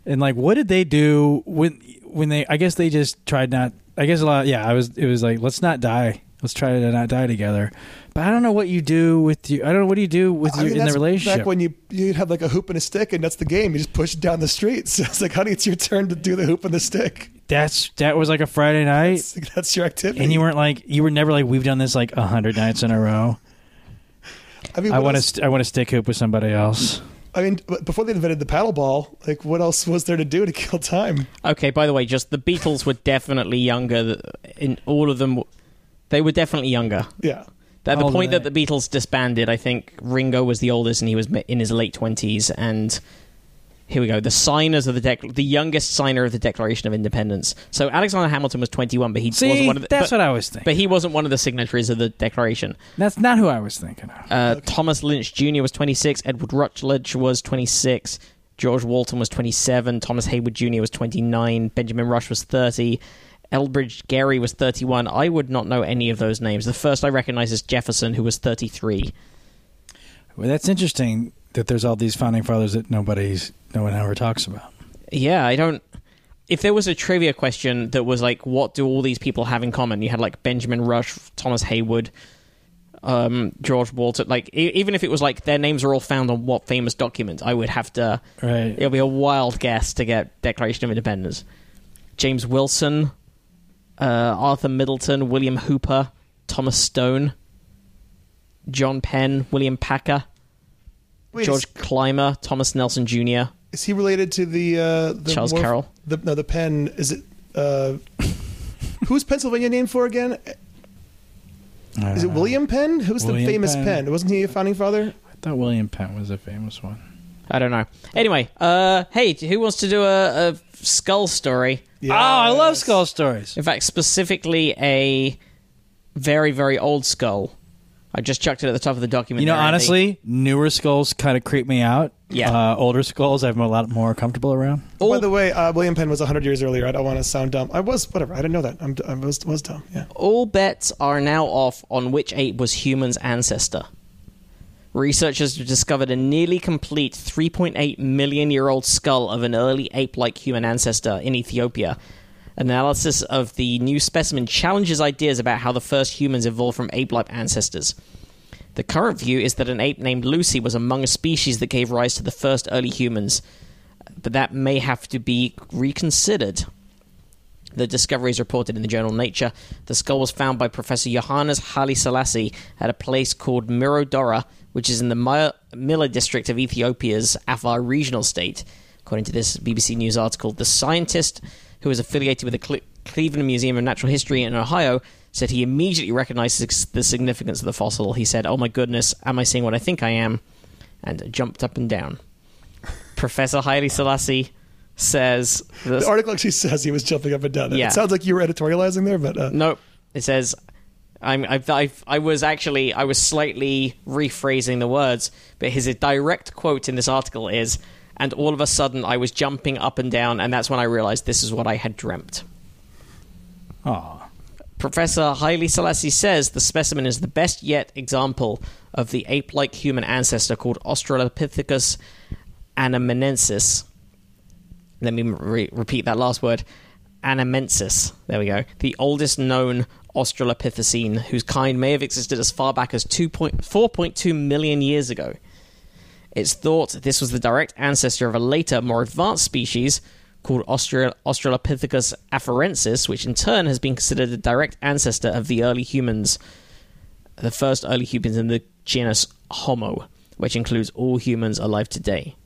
And like what did they do when when they I guess they just tried not I guess a lot yeah, I was it was like let's not die. Let's try to not die together. But I don't know what you do with you. I don't know what do you do with I you mean, in the relationship. Back when you you'd have like a hoop and a stick, and that's the game. You just push it down the street. [laughs] So it's like, honey, it's your turn to do the hoop and the stick. That's that was like a Friday night. That's, that's your activity. And you weren't like you were never like we've done this like a hundred nights in a row. I mean, I what want else- to I want to stick hoop with somebody else. I mean, b- before they invented the paddle ball, like what else was there to do to kill time? Okay, by the way, just the Beatles were definitely younger. th- In all of them, they were definitely younger. Yeah. At the Older point than that the Beatles disbanded, I think Ringo was the oldest, and he was in his late twenties. And here we go: the signers of the dec- the youngest signer of the Declaration of Independence. So Alexander Hamilton was twenty-one, but he See, wasn't one of the, that's but, what I was thinking. but he wasn't one of the signatories of the Declaration. that's not who I was thinking of. Uh, Thomas Lynch Jr. was 26. Edward Rutledge was 26. George Walton was 27. Thomas Haywood Jr. was 29. Benjamin Rush was 30. Elbridge Gerry was 31. I would not know any of those names. The first I recognize is Jefferson, who was 33. Well, that's interesting that there's all these founding fathers that nobody's no one ever talks about. Yeah, I don't. If there was a trivia question that was like, what do all these people have in common? You had like Benjamin Rush, Thomas Haywood, um, George Walton. Like, e- even if it was like their names are all found on what famous document, I would have to. Right. It'll be a wild guess to get Declaration of Independence. James Wilson, uh, Arthur Middleton, William Hooper, Thomas Stone, John Penn, William Packer, Wait, George Clymer, Thomas Nelson Jr. is he related to the, uh, the Charles Morph- Carroll? The, no, the pen. Is it? Uh, who's Pennsylvania named for again? Is it William Penn? Who's William the famous Penn. Penn? Wasn't he a founding father? I thought William Penn was a famous one. I don't know. Anyway, uh, hey, who wants to do a, a skull story? Oh, I love skull stories. In fact, specifically a very, very old skull. I just chucked it at the top of the document. You know, there, Andy. honestly, newer skulls kind of creep me out. Yeah. Uh, older skulls, I'm a lot more comfortable around. all, By the way, uh, William Penn was 100 years earlier. I don't want to sound dumb. I was, whatever. I didn't know that. I'm, I was, was dumb. Yeah. all bets are now off on which ape was human's ancestor. Researchers have discovered a nearly complete 3.8 million year old skull of an early ape like human ancestor in Ethiopia. Analysis of the new specimen challenges ideas about how the first humans evolved from ape like ancestors. The current view is that an ape named Lucy was among a species that gave rise to the first early humans, but that may have to be reconsidered. The discovery is reported in the journal Nature. The skull was found by Professor Johannes Haile Selassie at a place called Mirodora, which is in the Mila district of Ethiopia's Afar regional state. According to this BBC News article, the scientist who is affiliated with the Cle- Cleveland Museum of Natural History in Ohio said he immediately recognized the- significance of the fossil. He said, Oh my goodness, am I seeing what I think I am? And jumped up and down. [laughs] Professor Haile Selassie says the The article actually says he was jumping up and down. Yeah. It sounds like you were editorializing there, but uh, Nope. It says I'm, I've, I've, I was actually I was slightly rephrasing the words, but his direct quote in this article is, "And all of a sudden I was jumping up and down, and that's when I realized this is what I had dreamt." Aw. Professor Haile Selassie says the specimen is the best yet example of the ape-like human ancestor called Australopithecus anamensis. Let me re- repeat that last word. Anamensis. There we go. The oldest known Australopithecine, whose kind may have existed as far back as 2.4.2 million years ago. It's thought this was the direct ancestor of a later, more advanced species called Austral- Australopithecus afarensis, which in turn has been considered the direct ancestor of the early humans, the first early humans in the genus Homo, which includes all humans alive today.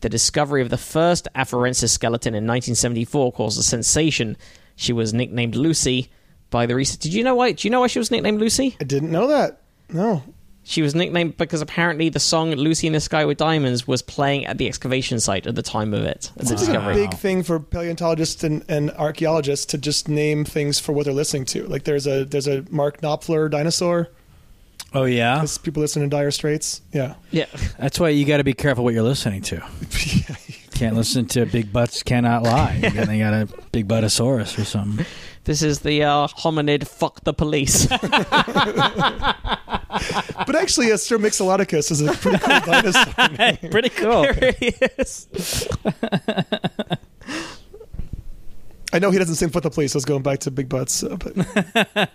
The discovery of the first afarensis skeleton in 1974 caused a sensation. She was nicknamed Lucy by the research. Did you know why? Do you know why she was nicknamed Lucy? I didn't know that. No. She was nicknamed because apparently the song "Lucy in the Sky with Diamonds" was playing at the excavation site at the time of it, at the It's a big thing for paleontologists and, and archaeologists to just name things for what they're listening to. Like there's a there's a Mark Knopfler dinosaur. Oh, yeah? There's people listen to Dire Straits. Yeah. Yeah, That's why you got to be careful what you're listening to. [laughs] Can't listen to Big Butts Cannot Lie. You got, you got a Big Buttosaurus or something. This is the uh, hominid "fuck the police." [laughs] But actually, uh, Mixologicus is a pretty cool dinosaur. [laughs] Pretty cool. there it is. I know he doesn't sing "Foot the Police." I was going back to Big Butts, uh, but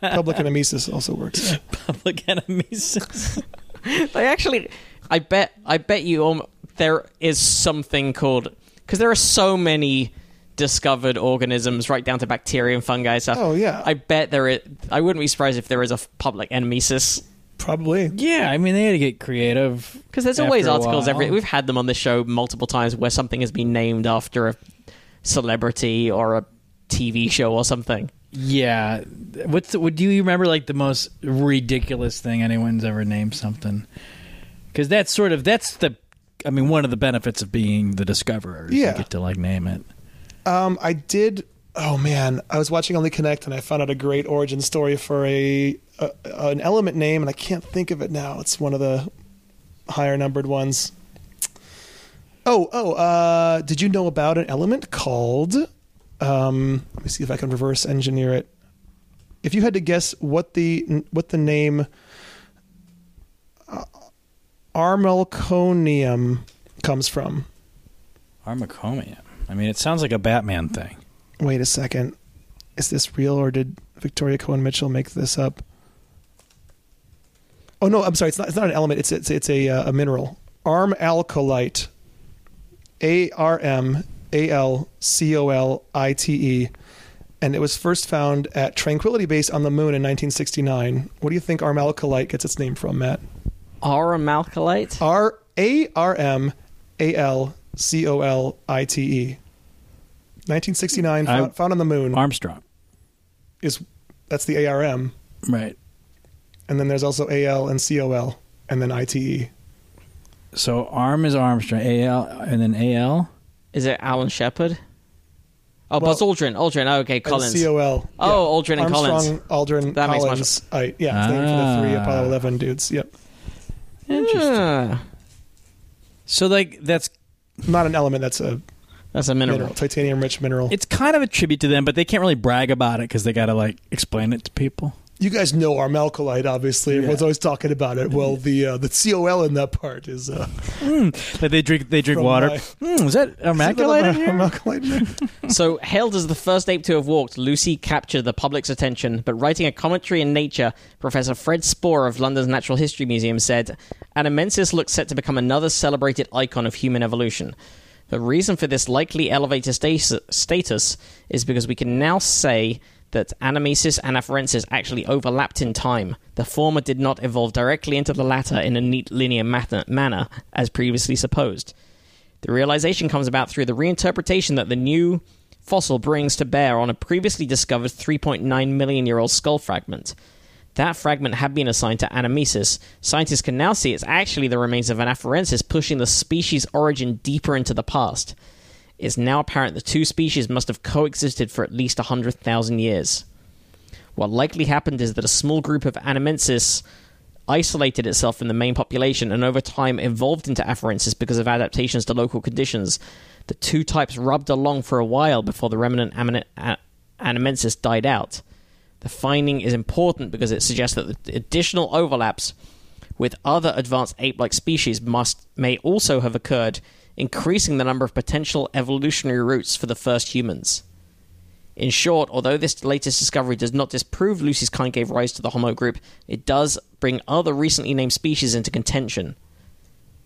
Public Enemesis also works. [laughs] Public enemies. They actually, I bet, I bet you, um, there is something called because there are so many discovered organisms, right down to bacteria and fungi and stuff. Oh, yeah. I bet there is. I wouldn't be surprised if there is a public enemesis Probably. yeah, I mean, they had to get creative. because there's always articles. Every we've had them on the show multiple times where something has been named after a celebrity or a TV show or something. Yeah. What's the, would do you remember like the most ridiculous thing anyone's ever named something? Because that's sort of that's the. I mean, one of the benefits of being the discoverer. is Yeah. You get to like name it. Um, I did. Oh man, I was watching Only Connect and I found out a great origin story for a, a an element name, and I can't think of it now. It's one of the higher numbered ones. Oh, oh. Uh, did you know about an element called Um, let me see if I can reverse engineer it. If you had to guess what the what the name uh, Armelconium comes from. Armacomium. I mean, it sounds like a Batman thing. Wait a second. Is this real or did Victoria Coren Mitchell make this up? Oh no, I'm sorry. It's not. It's not an element. It's it's it's a uh, a mineral. Arm alcolite. A R M A L C O L I T E, and it was first found at Tranquility Base on the Moon in 1969. What do you think arm alcolite gets its name from, Matt? Aramalcolite? R A R M A L C O L I T E. 1969, I- found, found on the Moon. Armstrong. is that's the ARM, Right. and then there's also AL and COL, and then ITE. So arm is Armstrong. AL and then AL. Is it Alan Shepard? Oh, Well- Buzz Aldrin. Aldrin. Oh, okay, Collins. And COL. Oh, Aldrin and Armstrong, Collins. Aldrin, That makes much- I, yeah, it's named for the three Ah. Apollo 11 dudes. Yep. Interesting. Ah, So like that's Not an element. That's a that's a mineral. mineral, titanium-rich mineral. it's kind of a tribute to them, but they can't really brag about it because they got to like explain it to people. You guys know Armalcolite, obviously. Everyone's always talking about it. Well, the uh, the COL in that part is uh, Like they drink they drink water. my- Hmm, is that immaculate in here? Armalcolite? [laughs] So, hailed as the first ape to have walked, Lucy captured the public's attention. But writing a commentary in Nature, Professor Fred Spoor of London's Natural History Museum said, Anamensis looks set to become another celebrated icon of human evolution. The reason for this likely elevated status is because we can now say that Anamensis and Afarensis actually overlapped in time. The former did not evolve directly into the latter in a neat linear manner, as previously supposed. The realization comes about through the reinterpretation that the new fossil brings to bear on a previously discovered 3.9 million year old skull fragment. That fragment had been assigned to Anamensis. Scientists can now see it's actually the remains of an Afarensis pushing the species' origin deeper into the past. It's now apparent the two species must have coexisted for at least 100,000 years. What likely happened is that a small group of Anamensis isolated itself from the main population and over time evolved into Afarensis because of adaptations to local conditions. The two types rubbed along for a while before the remnant Anamensis died out. The finding is important because it suggests that the additional overlaps with other advanced ape-like species must may also have occurred, increasing the number of potential evolutionary routes for the first humans. In short, although this latest discovery does not disprove Lucy's kind gave rise to the Homo group, it does bring other recently named species into contention.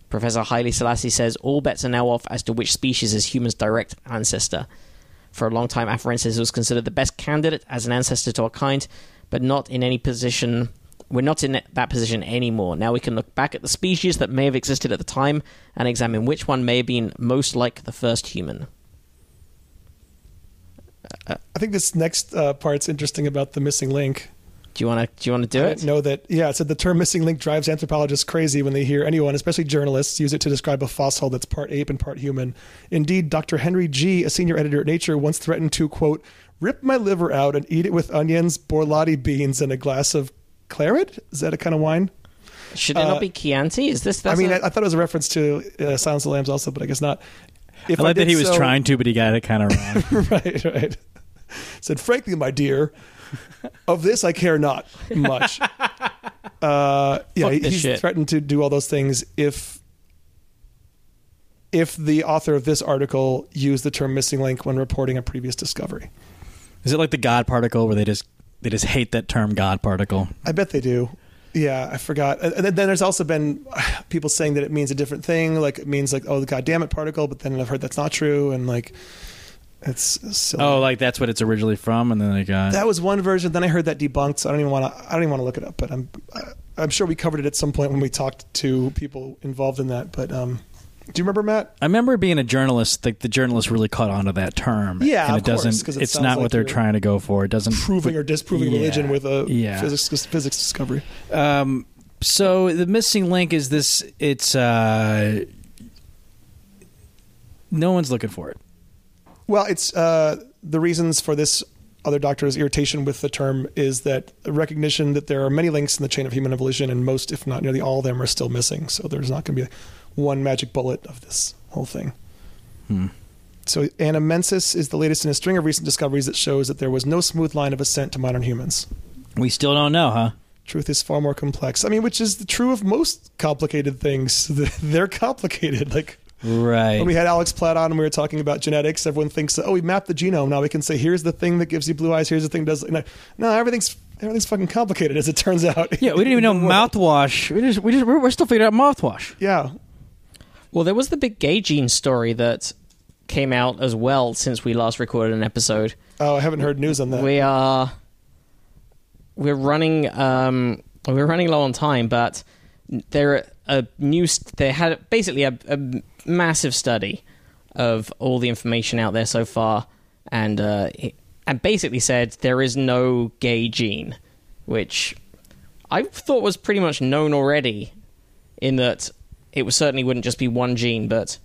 Professor Haile Selassie says all bets are now off as to which species is humans' direct ancestor. For a long time, Afarensis was considered the best candidate as an ancestor to our kind, but not in any position. We're not in that position anymore. Now we can look back at the species that may have existed at the time and examine which one may have been most like the first human. I think this next uh, part's interesting about the missing link. Do you want to? Do you want to do I it? know that. Yeah, it said the term missing link drives anthropologists crazy when they hear anyone, especially journalists, use it to describe a fossil that's part ape and part human. Indeed, Dr. Henry Gee, a senior editor at Nature, once threatened to, quote, rip my liver out and eat it with onions, borlotti beans, and a glass of claret? Is that a kind of wine? Should it Uh, not be Chianti? Is this? The I mean, a- I I thought it was a reference to uh, Silence of the Lambs also, but I guess not. If I like that did he was so- trying to, but he got it kind of [laughs] wrong. right, right. Said, frankly, my dear, of this I care not much. [laughs] Uh, yeah, Fuck he- this he's shit. threatened to do all those things if if the author of this article used the term missing link when reporting a previous discovery. Is it like the God particle where they just they just hate that term God particle? I bet they do. Yeah, I forgot. And then there's also been [sighs] people saying that it means a different thing, like it means like oh the goddamn it particle, but then I've heard that's not true, and like it's silly. Oh, like that's what it's originally from, and then they got That was one version. Then I heard that debunked. So I don't even want to. I don't even want to look it up. But I'm. I'm sure we covered it at some point when we talked to people involved in that. But um, do you remember Matt? I remember being a journalist. Like the journalist really caught on to that term. Yeah, and of it doesn't. course, 'cause it it's not like what they're trying to go for. It doesn't Proving or disproving Yeah. religion with a Yeah. physics physics discovery. Um, so the missing link is this. It's uh, no one's looking for it. Well, it's uh, the reasons for this other doctor's irritation with the term is that recognition that there are many links in the chain of human evolution, and most, if not nearly all of them, are still missing. So there's not going to be one magic bullet of this whole thing. Hmm. So Anamensis is the latest in a string of recent discoveries that shows that there was no smooth line of ascent to modern humans. We still don't know, huh? Truth is far more complex. I mean, which is true of most complicated things. [laughs] They're complicated. [laughs] Like Right. when we had Alex Platt on and we were talking about genetics, everyone thinks, oh, we mapped the genome. Now we can say, here's the thing that gives you blue eyes. Here's the thing that does. No, no, everything's everything's fucking complicated as it turns out. yeah, we didn't even [laughs] know In the world. mouthwash. We just, we just, we're, we're still figuring out mouthwash. Yeah, Well, there was the big gay gene story that came out as well since we last recorded an episode. Oh, I haven't heard news on that. We are we're running um we're running low on time, but there a new st- they had basically a, a massive study of all the information out there so far, and uh, it- and basically said there is no gay gene, which I thought was pretty much known already, in that it was certainly wouldn't just be one gene, but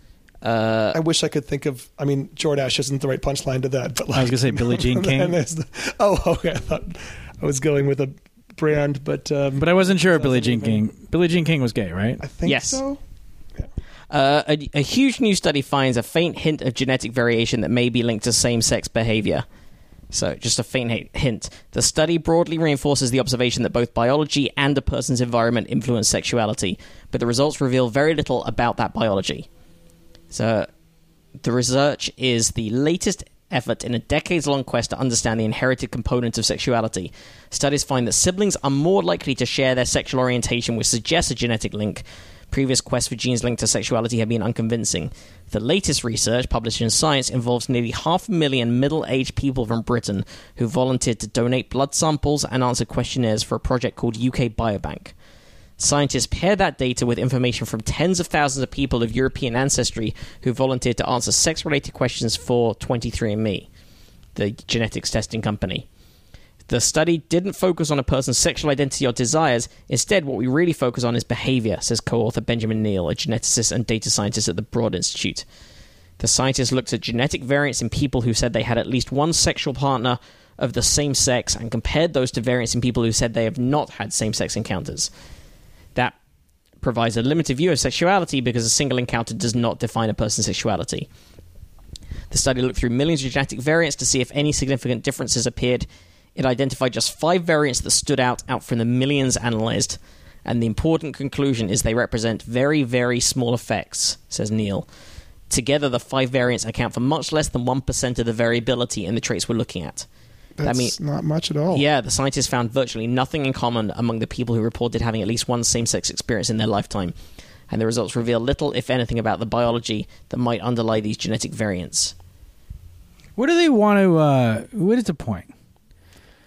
uh, I wish I could think of. I mean, Jordache isn't the right punchline to that, but like, I was gonna say Billie Jean [laughs] King. the- oh, okay. I thought I was going with a brand, but um, But I wasn't sure if Billie Jean King. Billie Jean King was gay, right? I think Yes. so. Uh, a, a huge new study finds a faint hint of genetic variation that may be linked to same sex behavior. So, just a faint hint. The study broadly reinforces the observation that both biology and a person's environment influence sexuality, but the results reveal very little about that biology. So, the research is the latest effort in a decades long quest to understand the inherited component of sexuality. Studies find that siblings are more likely to share their sexual orientation, which suggests a genetic link. Previous quests for genes linked to sexuality have been unconvincing. The latest research, published in Science, involves nearly half a million middle aged people from Britain who volunteered to donate blood samples and answer questionnaires for a project called UK Biobank. Scientists pair that data with information from tens of thousands of people of European ancestry who volunteered to answer sex related questions for 23andMe, the genetics testing company. The study didn't focus on a person's sexual identity or desires. Instead, what we really focus on is behavior, says co author Benjamin Neale, a geneticist and data scientist at the Broad Institute. The scientists looked at genetic variants in people who said they had at least one sexual partner of the same sex and compared those to variants in people who said they have not had same sex encounters. That provides a limited view of sexuality because a single encounter does not define a person's sexuality. The study looked through millions of genetic variants to see if any significant differences appeared. It identified just five variants that stood out out from the millions analyzed, and the important conclusion is they represent very, very small effects, says Neale. Together, the five variants account for much less than 1% of the variability in the traits we're looking at. That's mean- not much at all. Yeah, the scientists found virtually nothing in common among the people who reported having at least one same sex experience in their lifetime, and the results reveal little, if anything, about the biology that might underlie these genetic variants. What do they want to? Uh, what is the point?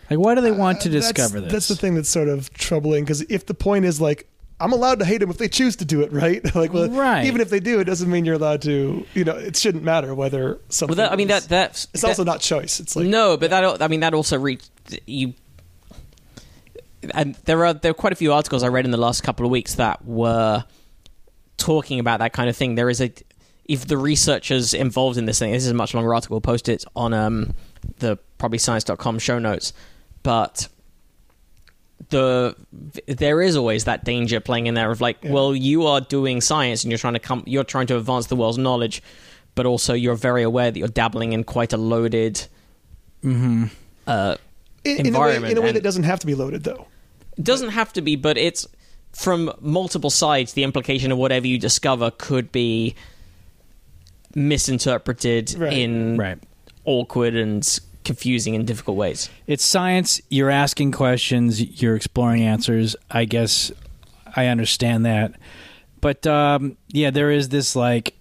Like, why do they want to Uh, That's- discover this? That's the thing that's sort of troubling because if the point is like, I'm allowed to hate them if they choose to do it, [laughs] right? like, well, Right. even if they do, it doesn't mean you're allowed to. You know, it shouldn't matter whether something. Well, that, I mean is- that that's It's that- also not choice. It's like no, but that I mean that also re- you. And there are there are quite a few articles I read in the last couple of weeks that were talking about that kind of thing. There is a if the researchers involved in this thing. This is a much longer article. We'll post it on um, the probably science.com show notes, but the there is always that danger playing in there of like, well, you are doing science and you're trying to come, you're trying to advance the world's knowledge, but also you're very aware that you're dabbling in quite a loaded uh, in, in a way, environment in a way that doesn't have to be loaded, though. It doesn't have to be, but it's from multiple sides. The implication of whatever you discover could be misinterpreted Right. in right. awkward and confusing and difficult ways. It's science. You're asking questions. You're exploring answers. I guess I understand that, but um, yeah, there is this like,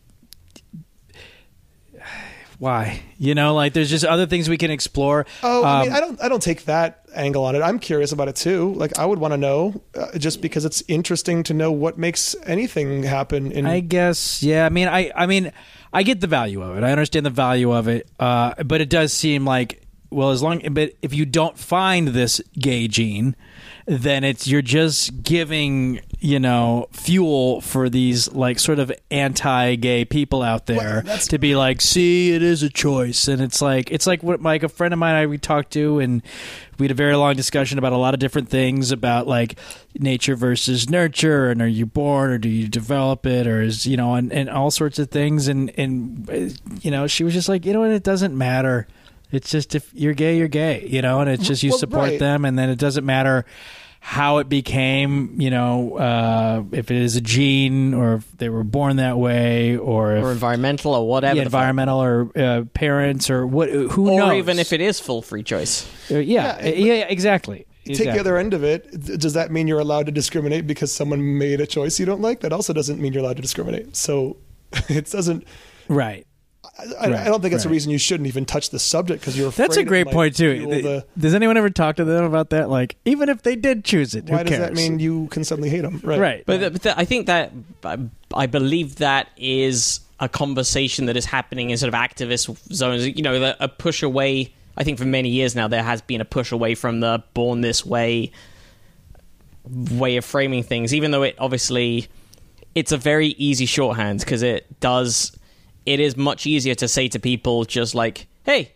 why? You know, like there's just other things we can explore. Oh, I mean, Um, I don't, I don't take that angle on it. I'm curious about it too. Like, I would want to know, uh, just because it's interesting to know what makes anything happen. In I guess, yeah. I mean, I, I mean, I get the value of it. I understand the value of it, uh, but it does seem like well, as long, but if you don't find this gay gene, then it's you're just giving you know fuel for these like sort of anti-gay people out there Well, to be like, see, it is a choice, and it's like it's like what like a friend of mine I we talked to, and we had a very long discussion about a lot of different things about like nature versus nurture, and are you born or do you develop it, or is you know, and, and all sorts of things, and and uh, you know, she was just like, you know what, it doesn't matter. It's just if you're gay, you're gay, you know, and it's just you Well, support right. them, and then it doesn't matter how it became, you know, uh, if it is a gene or if they were born that way or if or environmental or whatever. yeah, environmental or uh, parents or what who or knows even if it is full free choice. Uh, yeah, Yeah, yeah, yeah, exactly Take Exactly. the other end of it. Does that mean you're allowed to discriminate because someone made a choice you don't like? That also doesn't mean you're allowed to discriminate. So [laughs] it doesn't. right I, Right, I don't think that's a reason you shouldn't even touch the subject because you're. that's a afraid it great point too the- does anyone ever talk to them about that like even if they did choose it why who does that mean you can suddenly hate them? Right. right But, th- but th- I think that I, I believe that is a conversation that is happening in sort of activist zones. You know, the, a push away. I think for many years now there has been a push away from the born this way way of framing things. Even though it obviously it's a very easy shorthand because it does. It is much easier to say to people just like, "Hey,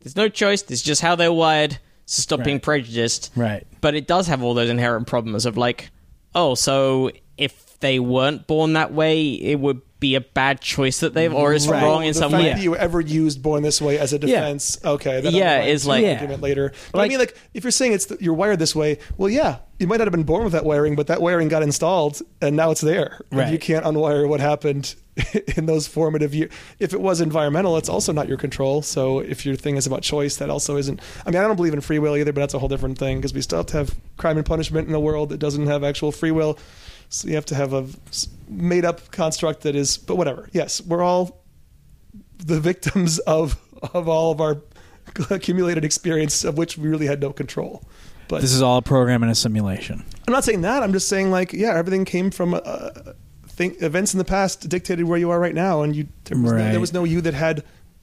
there's no choice. This is just how they're wired. So stop being prejudiced." right but it does have all those inherent problems of like, oh, so if they weren't born that way, it would be a bad choice that they've, or it's Right. wrong in the some fact way. that you ever used "born this way" as a defense, okay, that Yeah, is like- Yeah. argument later. But I mean, like if you're saying it's you're wired this way, well, yeah, you might not have been born with that wiring, but that wiring got installed, and now it's there. Right. you can't unwire what happened [laughs] in those formative years. If it was environmental, it's also not your control. So if your thing is about choice, that also isn't. I mean, I don't believe in free will either, but that's a whole different thing because we still have to have crime and punishment in a world that doesn't have actual free will. So you have to have a made up construct that is. But whatever. Yes, we're all the victims of of all of our accumulated experience of which we really had no control. But this is all a program and a simulation I'm not saying that. I'm just saying like yeah, everything came from uh, thing, events in the past dictated where you are right now, and you there was, no, there was no you that had a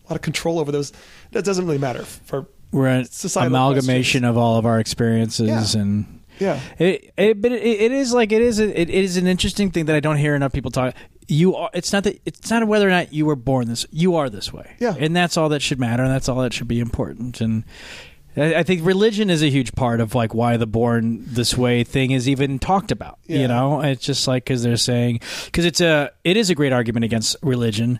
lot of control over those. That doesn't really matter for we're an amalgamation of all of our experiences Yeah. and yeah. It, it but it, it is like it is a, it, it is an interesting thing that I don't hear enough people talk. You are. It's not that. It's not whether or not you were born this. You are this way. Yeah. and that's all that should matter, and that's all that should be important. And I, I think religion is a huge part of like why the born this way thing is even talked about. Yeah. You know, it's just like because they're saying because it's a it is a great argument against religion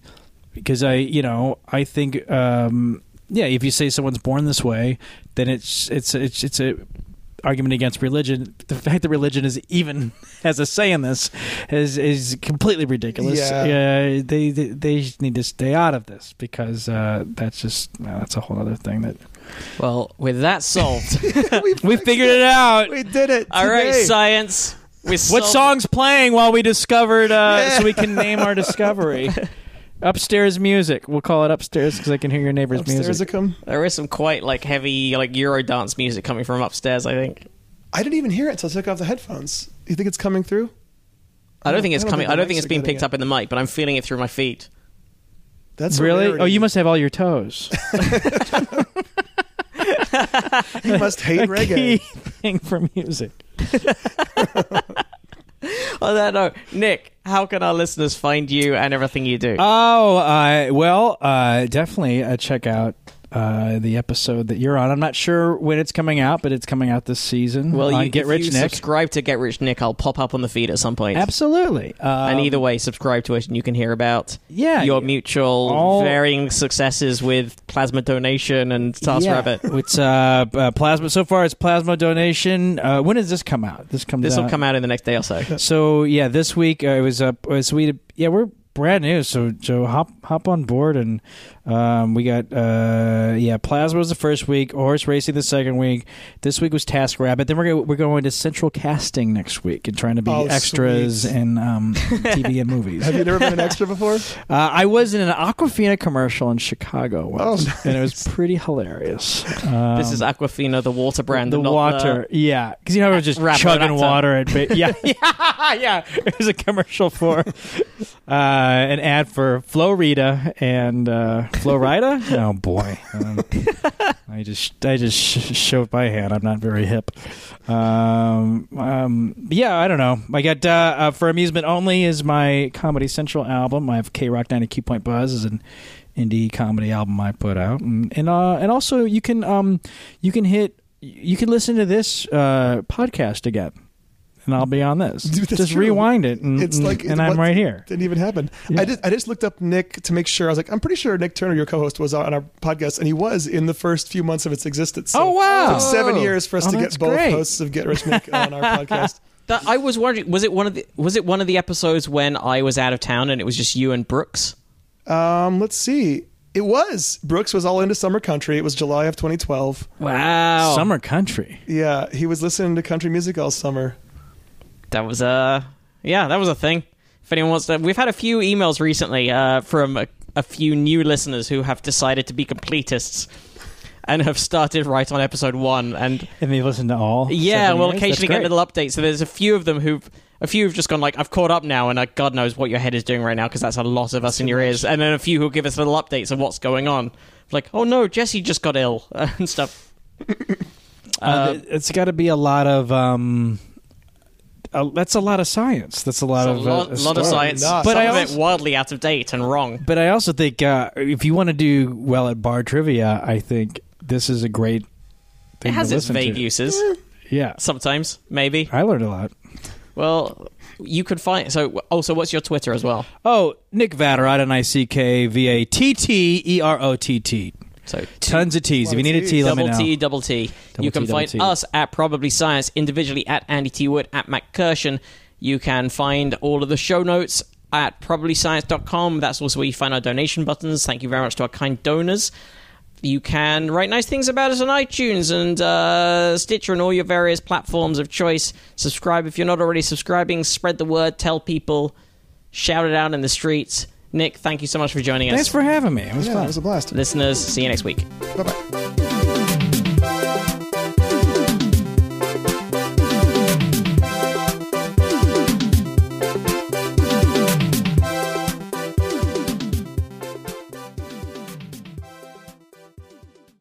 because I you know I think um, yeah if you say someone's born this way then it's it's it's it's a argument against religion the fact that religion is even [laughs] has a say in this is is completely ridiculous Yeah. yeah they, they they need to stay out of this because uh, that's just well, that's a whole other thing that Well, with that solved, [laughs] [laughs] we figured it out We did it. all right, today. science. We what solved- song's playing while we discovered uh, Yeah. so we can name our discovery upstairs music we'll call it upstairs because i can hear your neighbor's Upstairs music it. There is some quite like heavy like Euro dance music coming from upstairs. I think. I didn't even hear it until I took off the headphones. You think it's coming through? I don't think it's I don't coming. think I don't think mics it's are being getting picked it. up in the mic, but I'm feeling it through my feet. That's a really rarity. oh you must have all your toes [laughs] [laughs] You must hate a reggae. key thing for music [laughs] [laughs] On that note, Nick, how can our listeners find you and everything you do? Oh, uh, well, uh, definitely uh, check out uh, the episode that you're on. I'm not sure when it's coming out, but it's coming out this season. well, you Get Rich you Nick. subscribe to Get Rich Nick, I'll pop up on the feed at some point. Absolutely. Um, and either way, subscribe to it, and you can hear about yeah, your mutual All- varying successes with plasma donation and Task yeah. Rabbit. [laughs] It's uh, uh, plasma. So far, it's plasma donation. Uh, when does this come out? This comes. This will come out in the next day or so. So yeah, this week uh, it was. Uh, so we yeah we're brand new. So so hop hop on board and um, we got uh, yeah plasma was the first week, horse racing the second week. This week was Task Rabbit. Then we're go- we're going to central casting next week and trying to be Oh, extras sweet. in um, TV and movies. Have you never been an extra before? [laughs] Uh, I was in an Aquafina commercial in Chicago once, Oh, nice. and it was pretty hilarious. [laughs] Um, this is Aquafina, the water brand. the and not water, yeah, because you know I was just chugging water at ba- [laughs] yeah, yeah, yeah. It was a commercial for. Uh, an ad for Florida and uh, Florida. [laughs] oh boy, um, [laughs] I just I just sh- showed my hand. I'm not very hip. Um, um, yeah, I don't know. I got uh, uh, for amusement only is my Comedy Central album. I have K Rock 92 Point Buzz is an indie comedy album I put out, and and, uh, and also you can um you can hit you can listen to this uh, podcast again. And I'll be on this. [laughs] Dude, Just true. rewind it, and, It's like and I'm right here. Didn't even happen. Yeah. I just I just looked up Nick to make sure. I was like, I'm pretty sure Nick Turner, your co-host, was on our podcast, and he was in the first few months of its existence. So Oh, wow. It took seven Oh. years for us Oh, to get both great. hosts of Get Rich Nick on our [laughs] podcast. That, I was wondering, was it one of the was it one of the episodes when I was out of town and it was just you and Brooks? Um, let's see. It was Brooks was all into summer country. It was July of 2012. Wow, Summer country. Yeah, he was listening to country music all summer. That was a yeah, that was a thing. If anyone wants to, we've had a few emails recently uh, from a, a few new listeners who have decided to be completists and have started right on episode one. And And they listen to all. yeah, we'll years? occasionally get little updates. So there's a few of them who've a few have just gone like, I've caught up now, and uh, God knows what your head is doing right now because that's a lot of us in your ears. And then a few who give us little updates of what's going on, like, oh no, Jesse just got ill [laughs] and stuff. Uh, it's got to be a lot of. Um, uh, that's a lot of science. That's a lot It's a of lot, uh, lot of science, Nah, but some some of of it it wildly out of date and wrong. But I also think uh, if you want to do well at bar trivia, I think this is a great. It Thing has to its listen vague to. uses Yeah, sometimes, maybe. I learned a lot. Well, you could find. So, also, what's your Twitter as well? Oh, Nick Vatterott, N I C K V A T T R O T T. So, Tons of T's. If you need a T, let me double know. T, double T. Double you can T, double find T. us at Probably Science individually at Andy T Wood at Matt Kirshen. You can find all of the show notes at probablyscience.com. That's also where you find our donation buttons. Thank you very much to our kind donors. You can write nice things about us on iTunes and uh, Stitcher and all your various platforms of choice. Subscribe if you're not already subscribing. Spread the word. Tell people. Shout it out in the streets. Nick, thank you so much for joining us. Thanks for having me. It was Yeah, fun. it was a blast. Listeners, see you next week. Bye bye.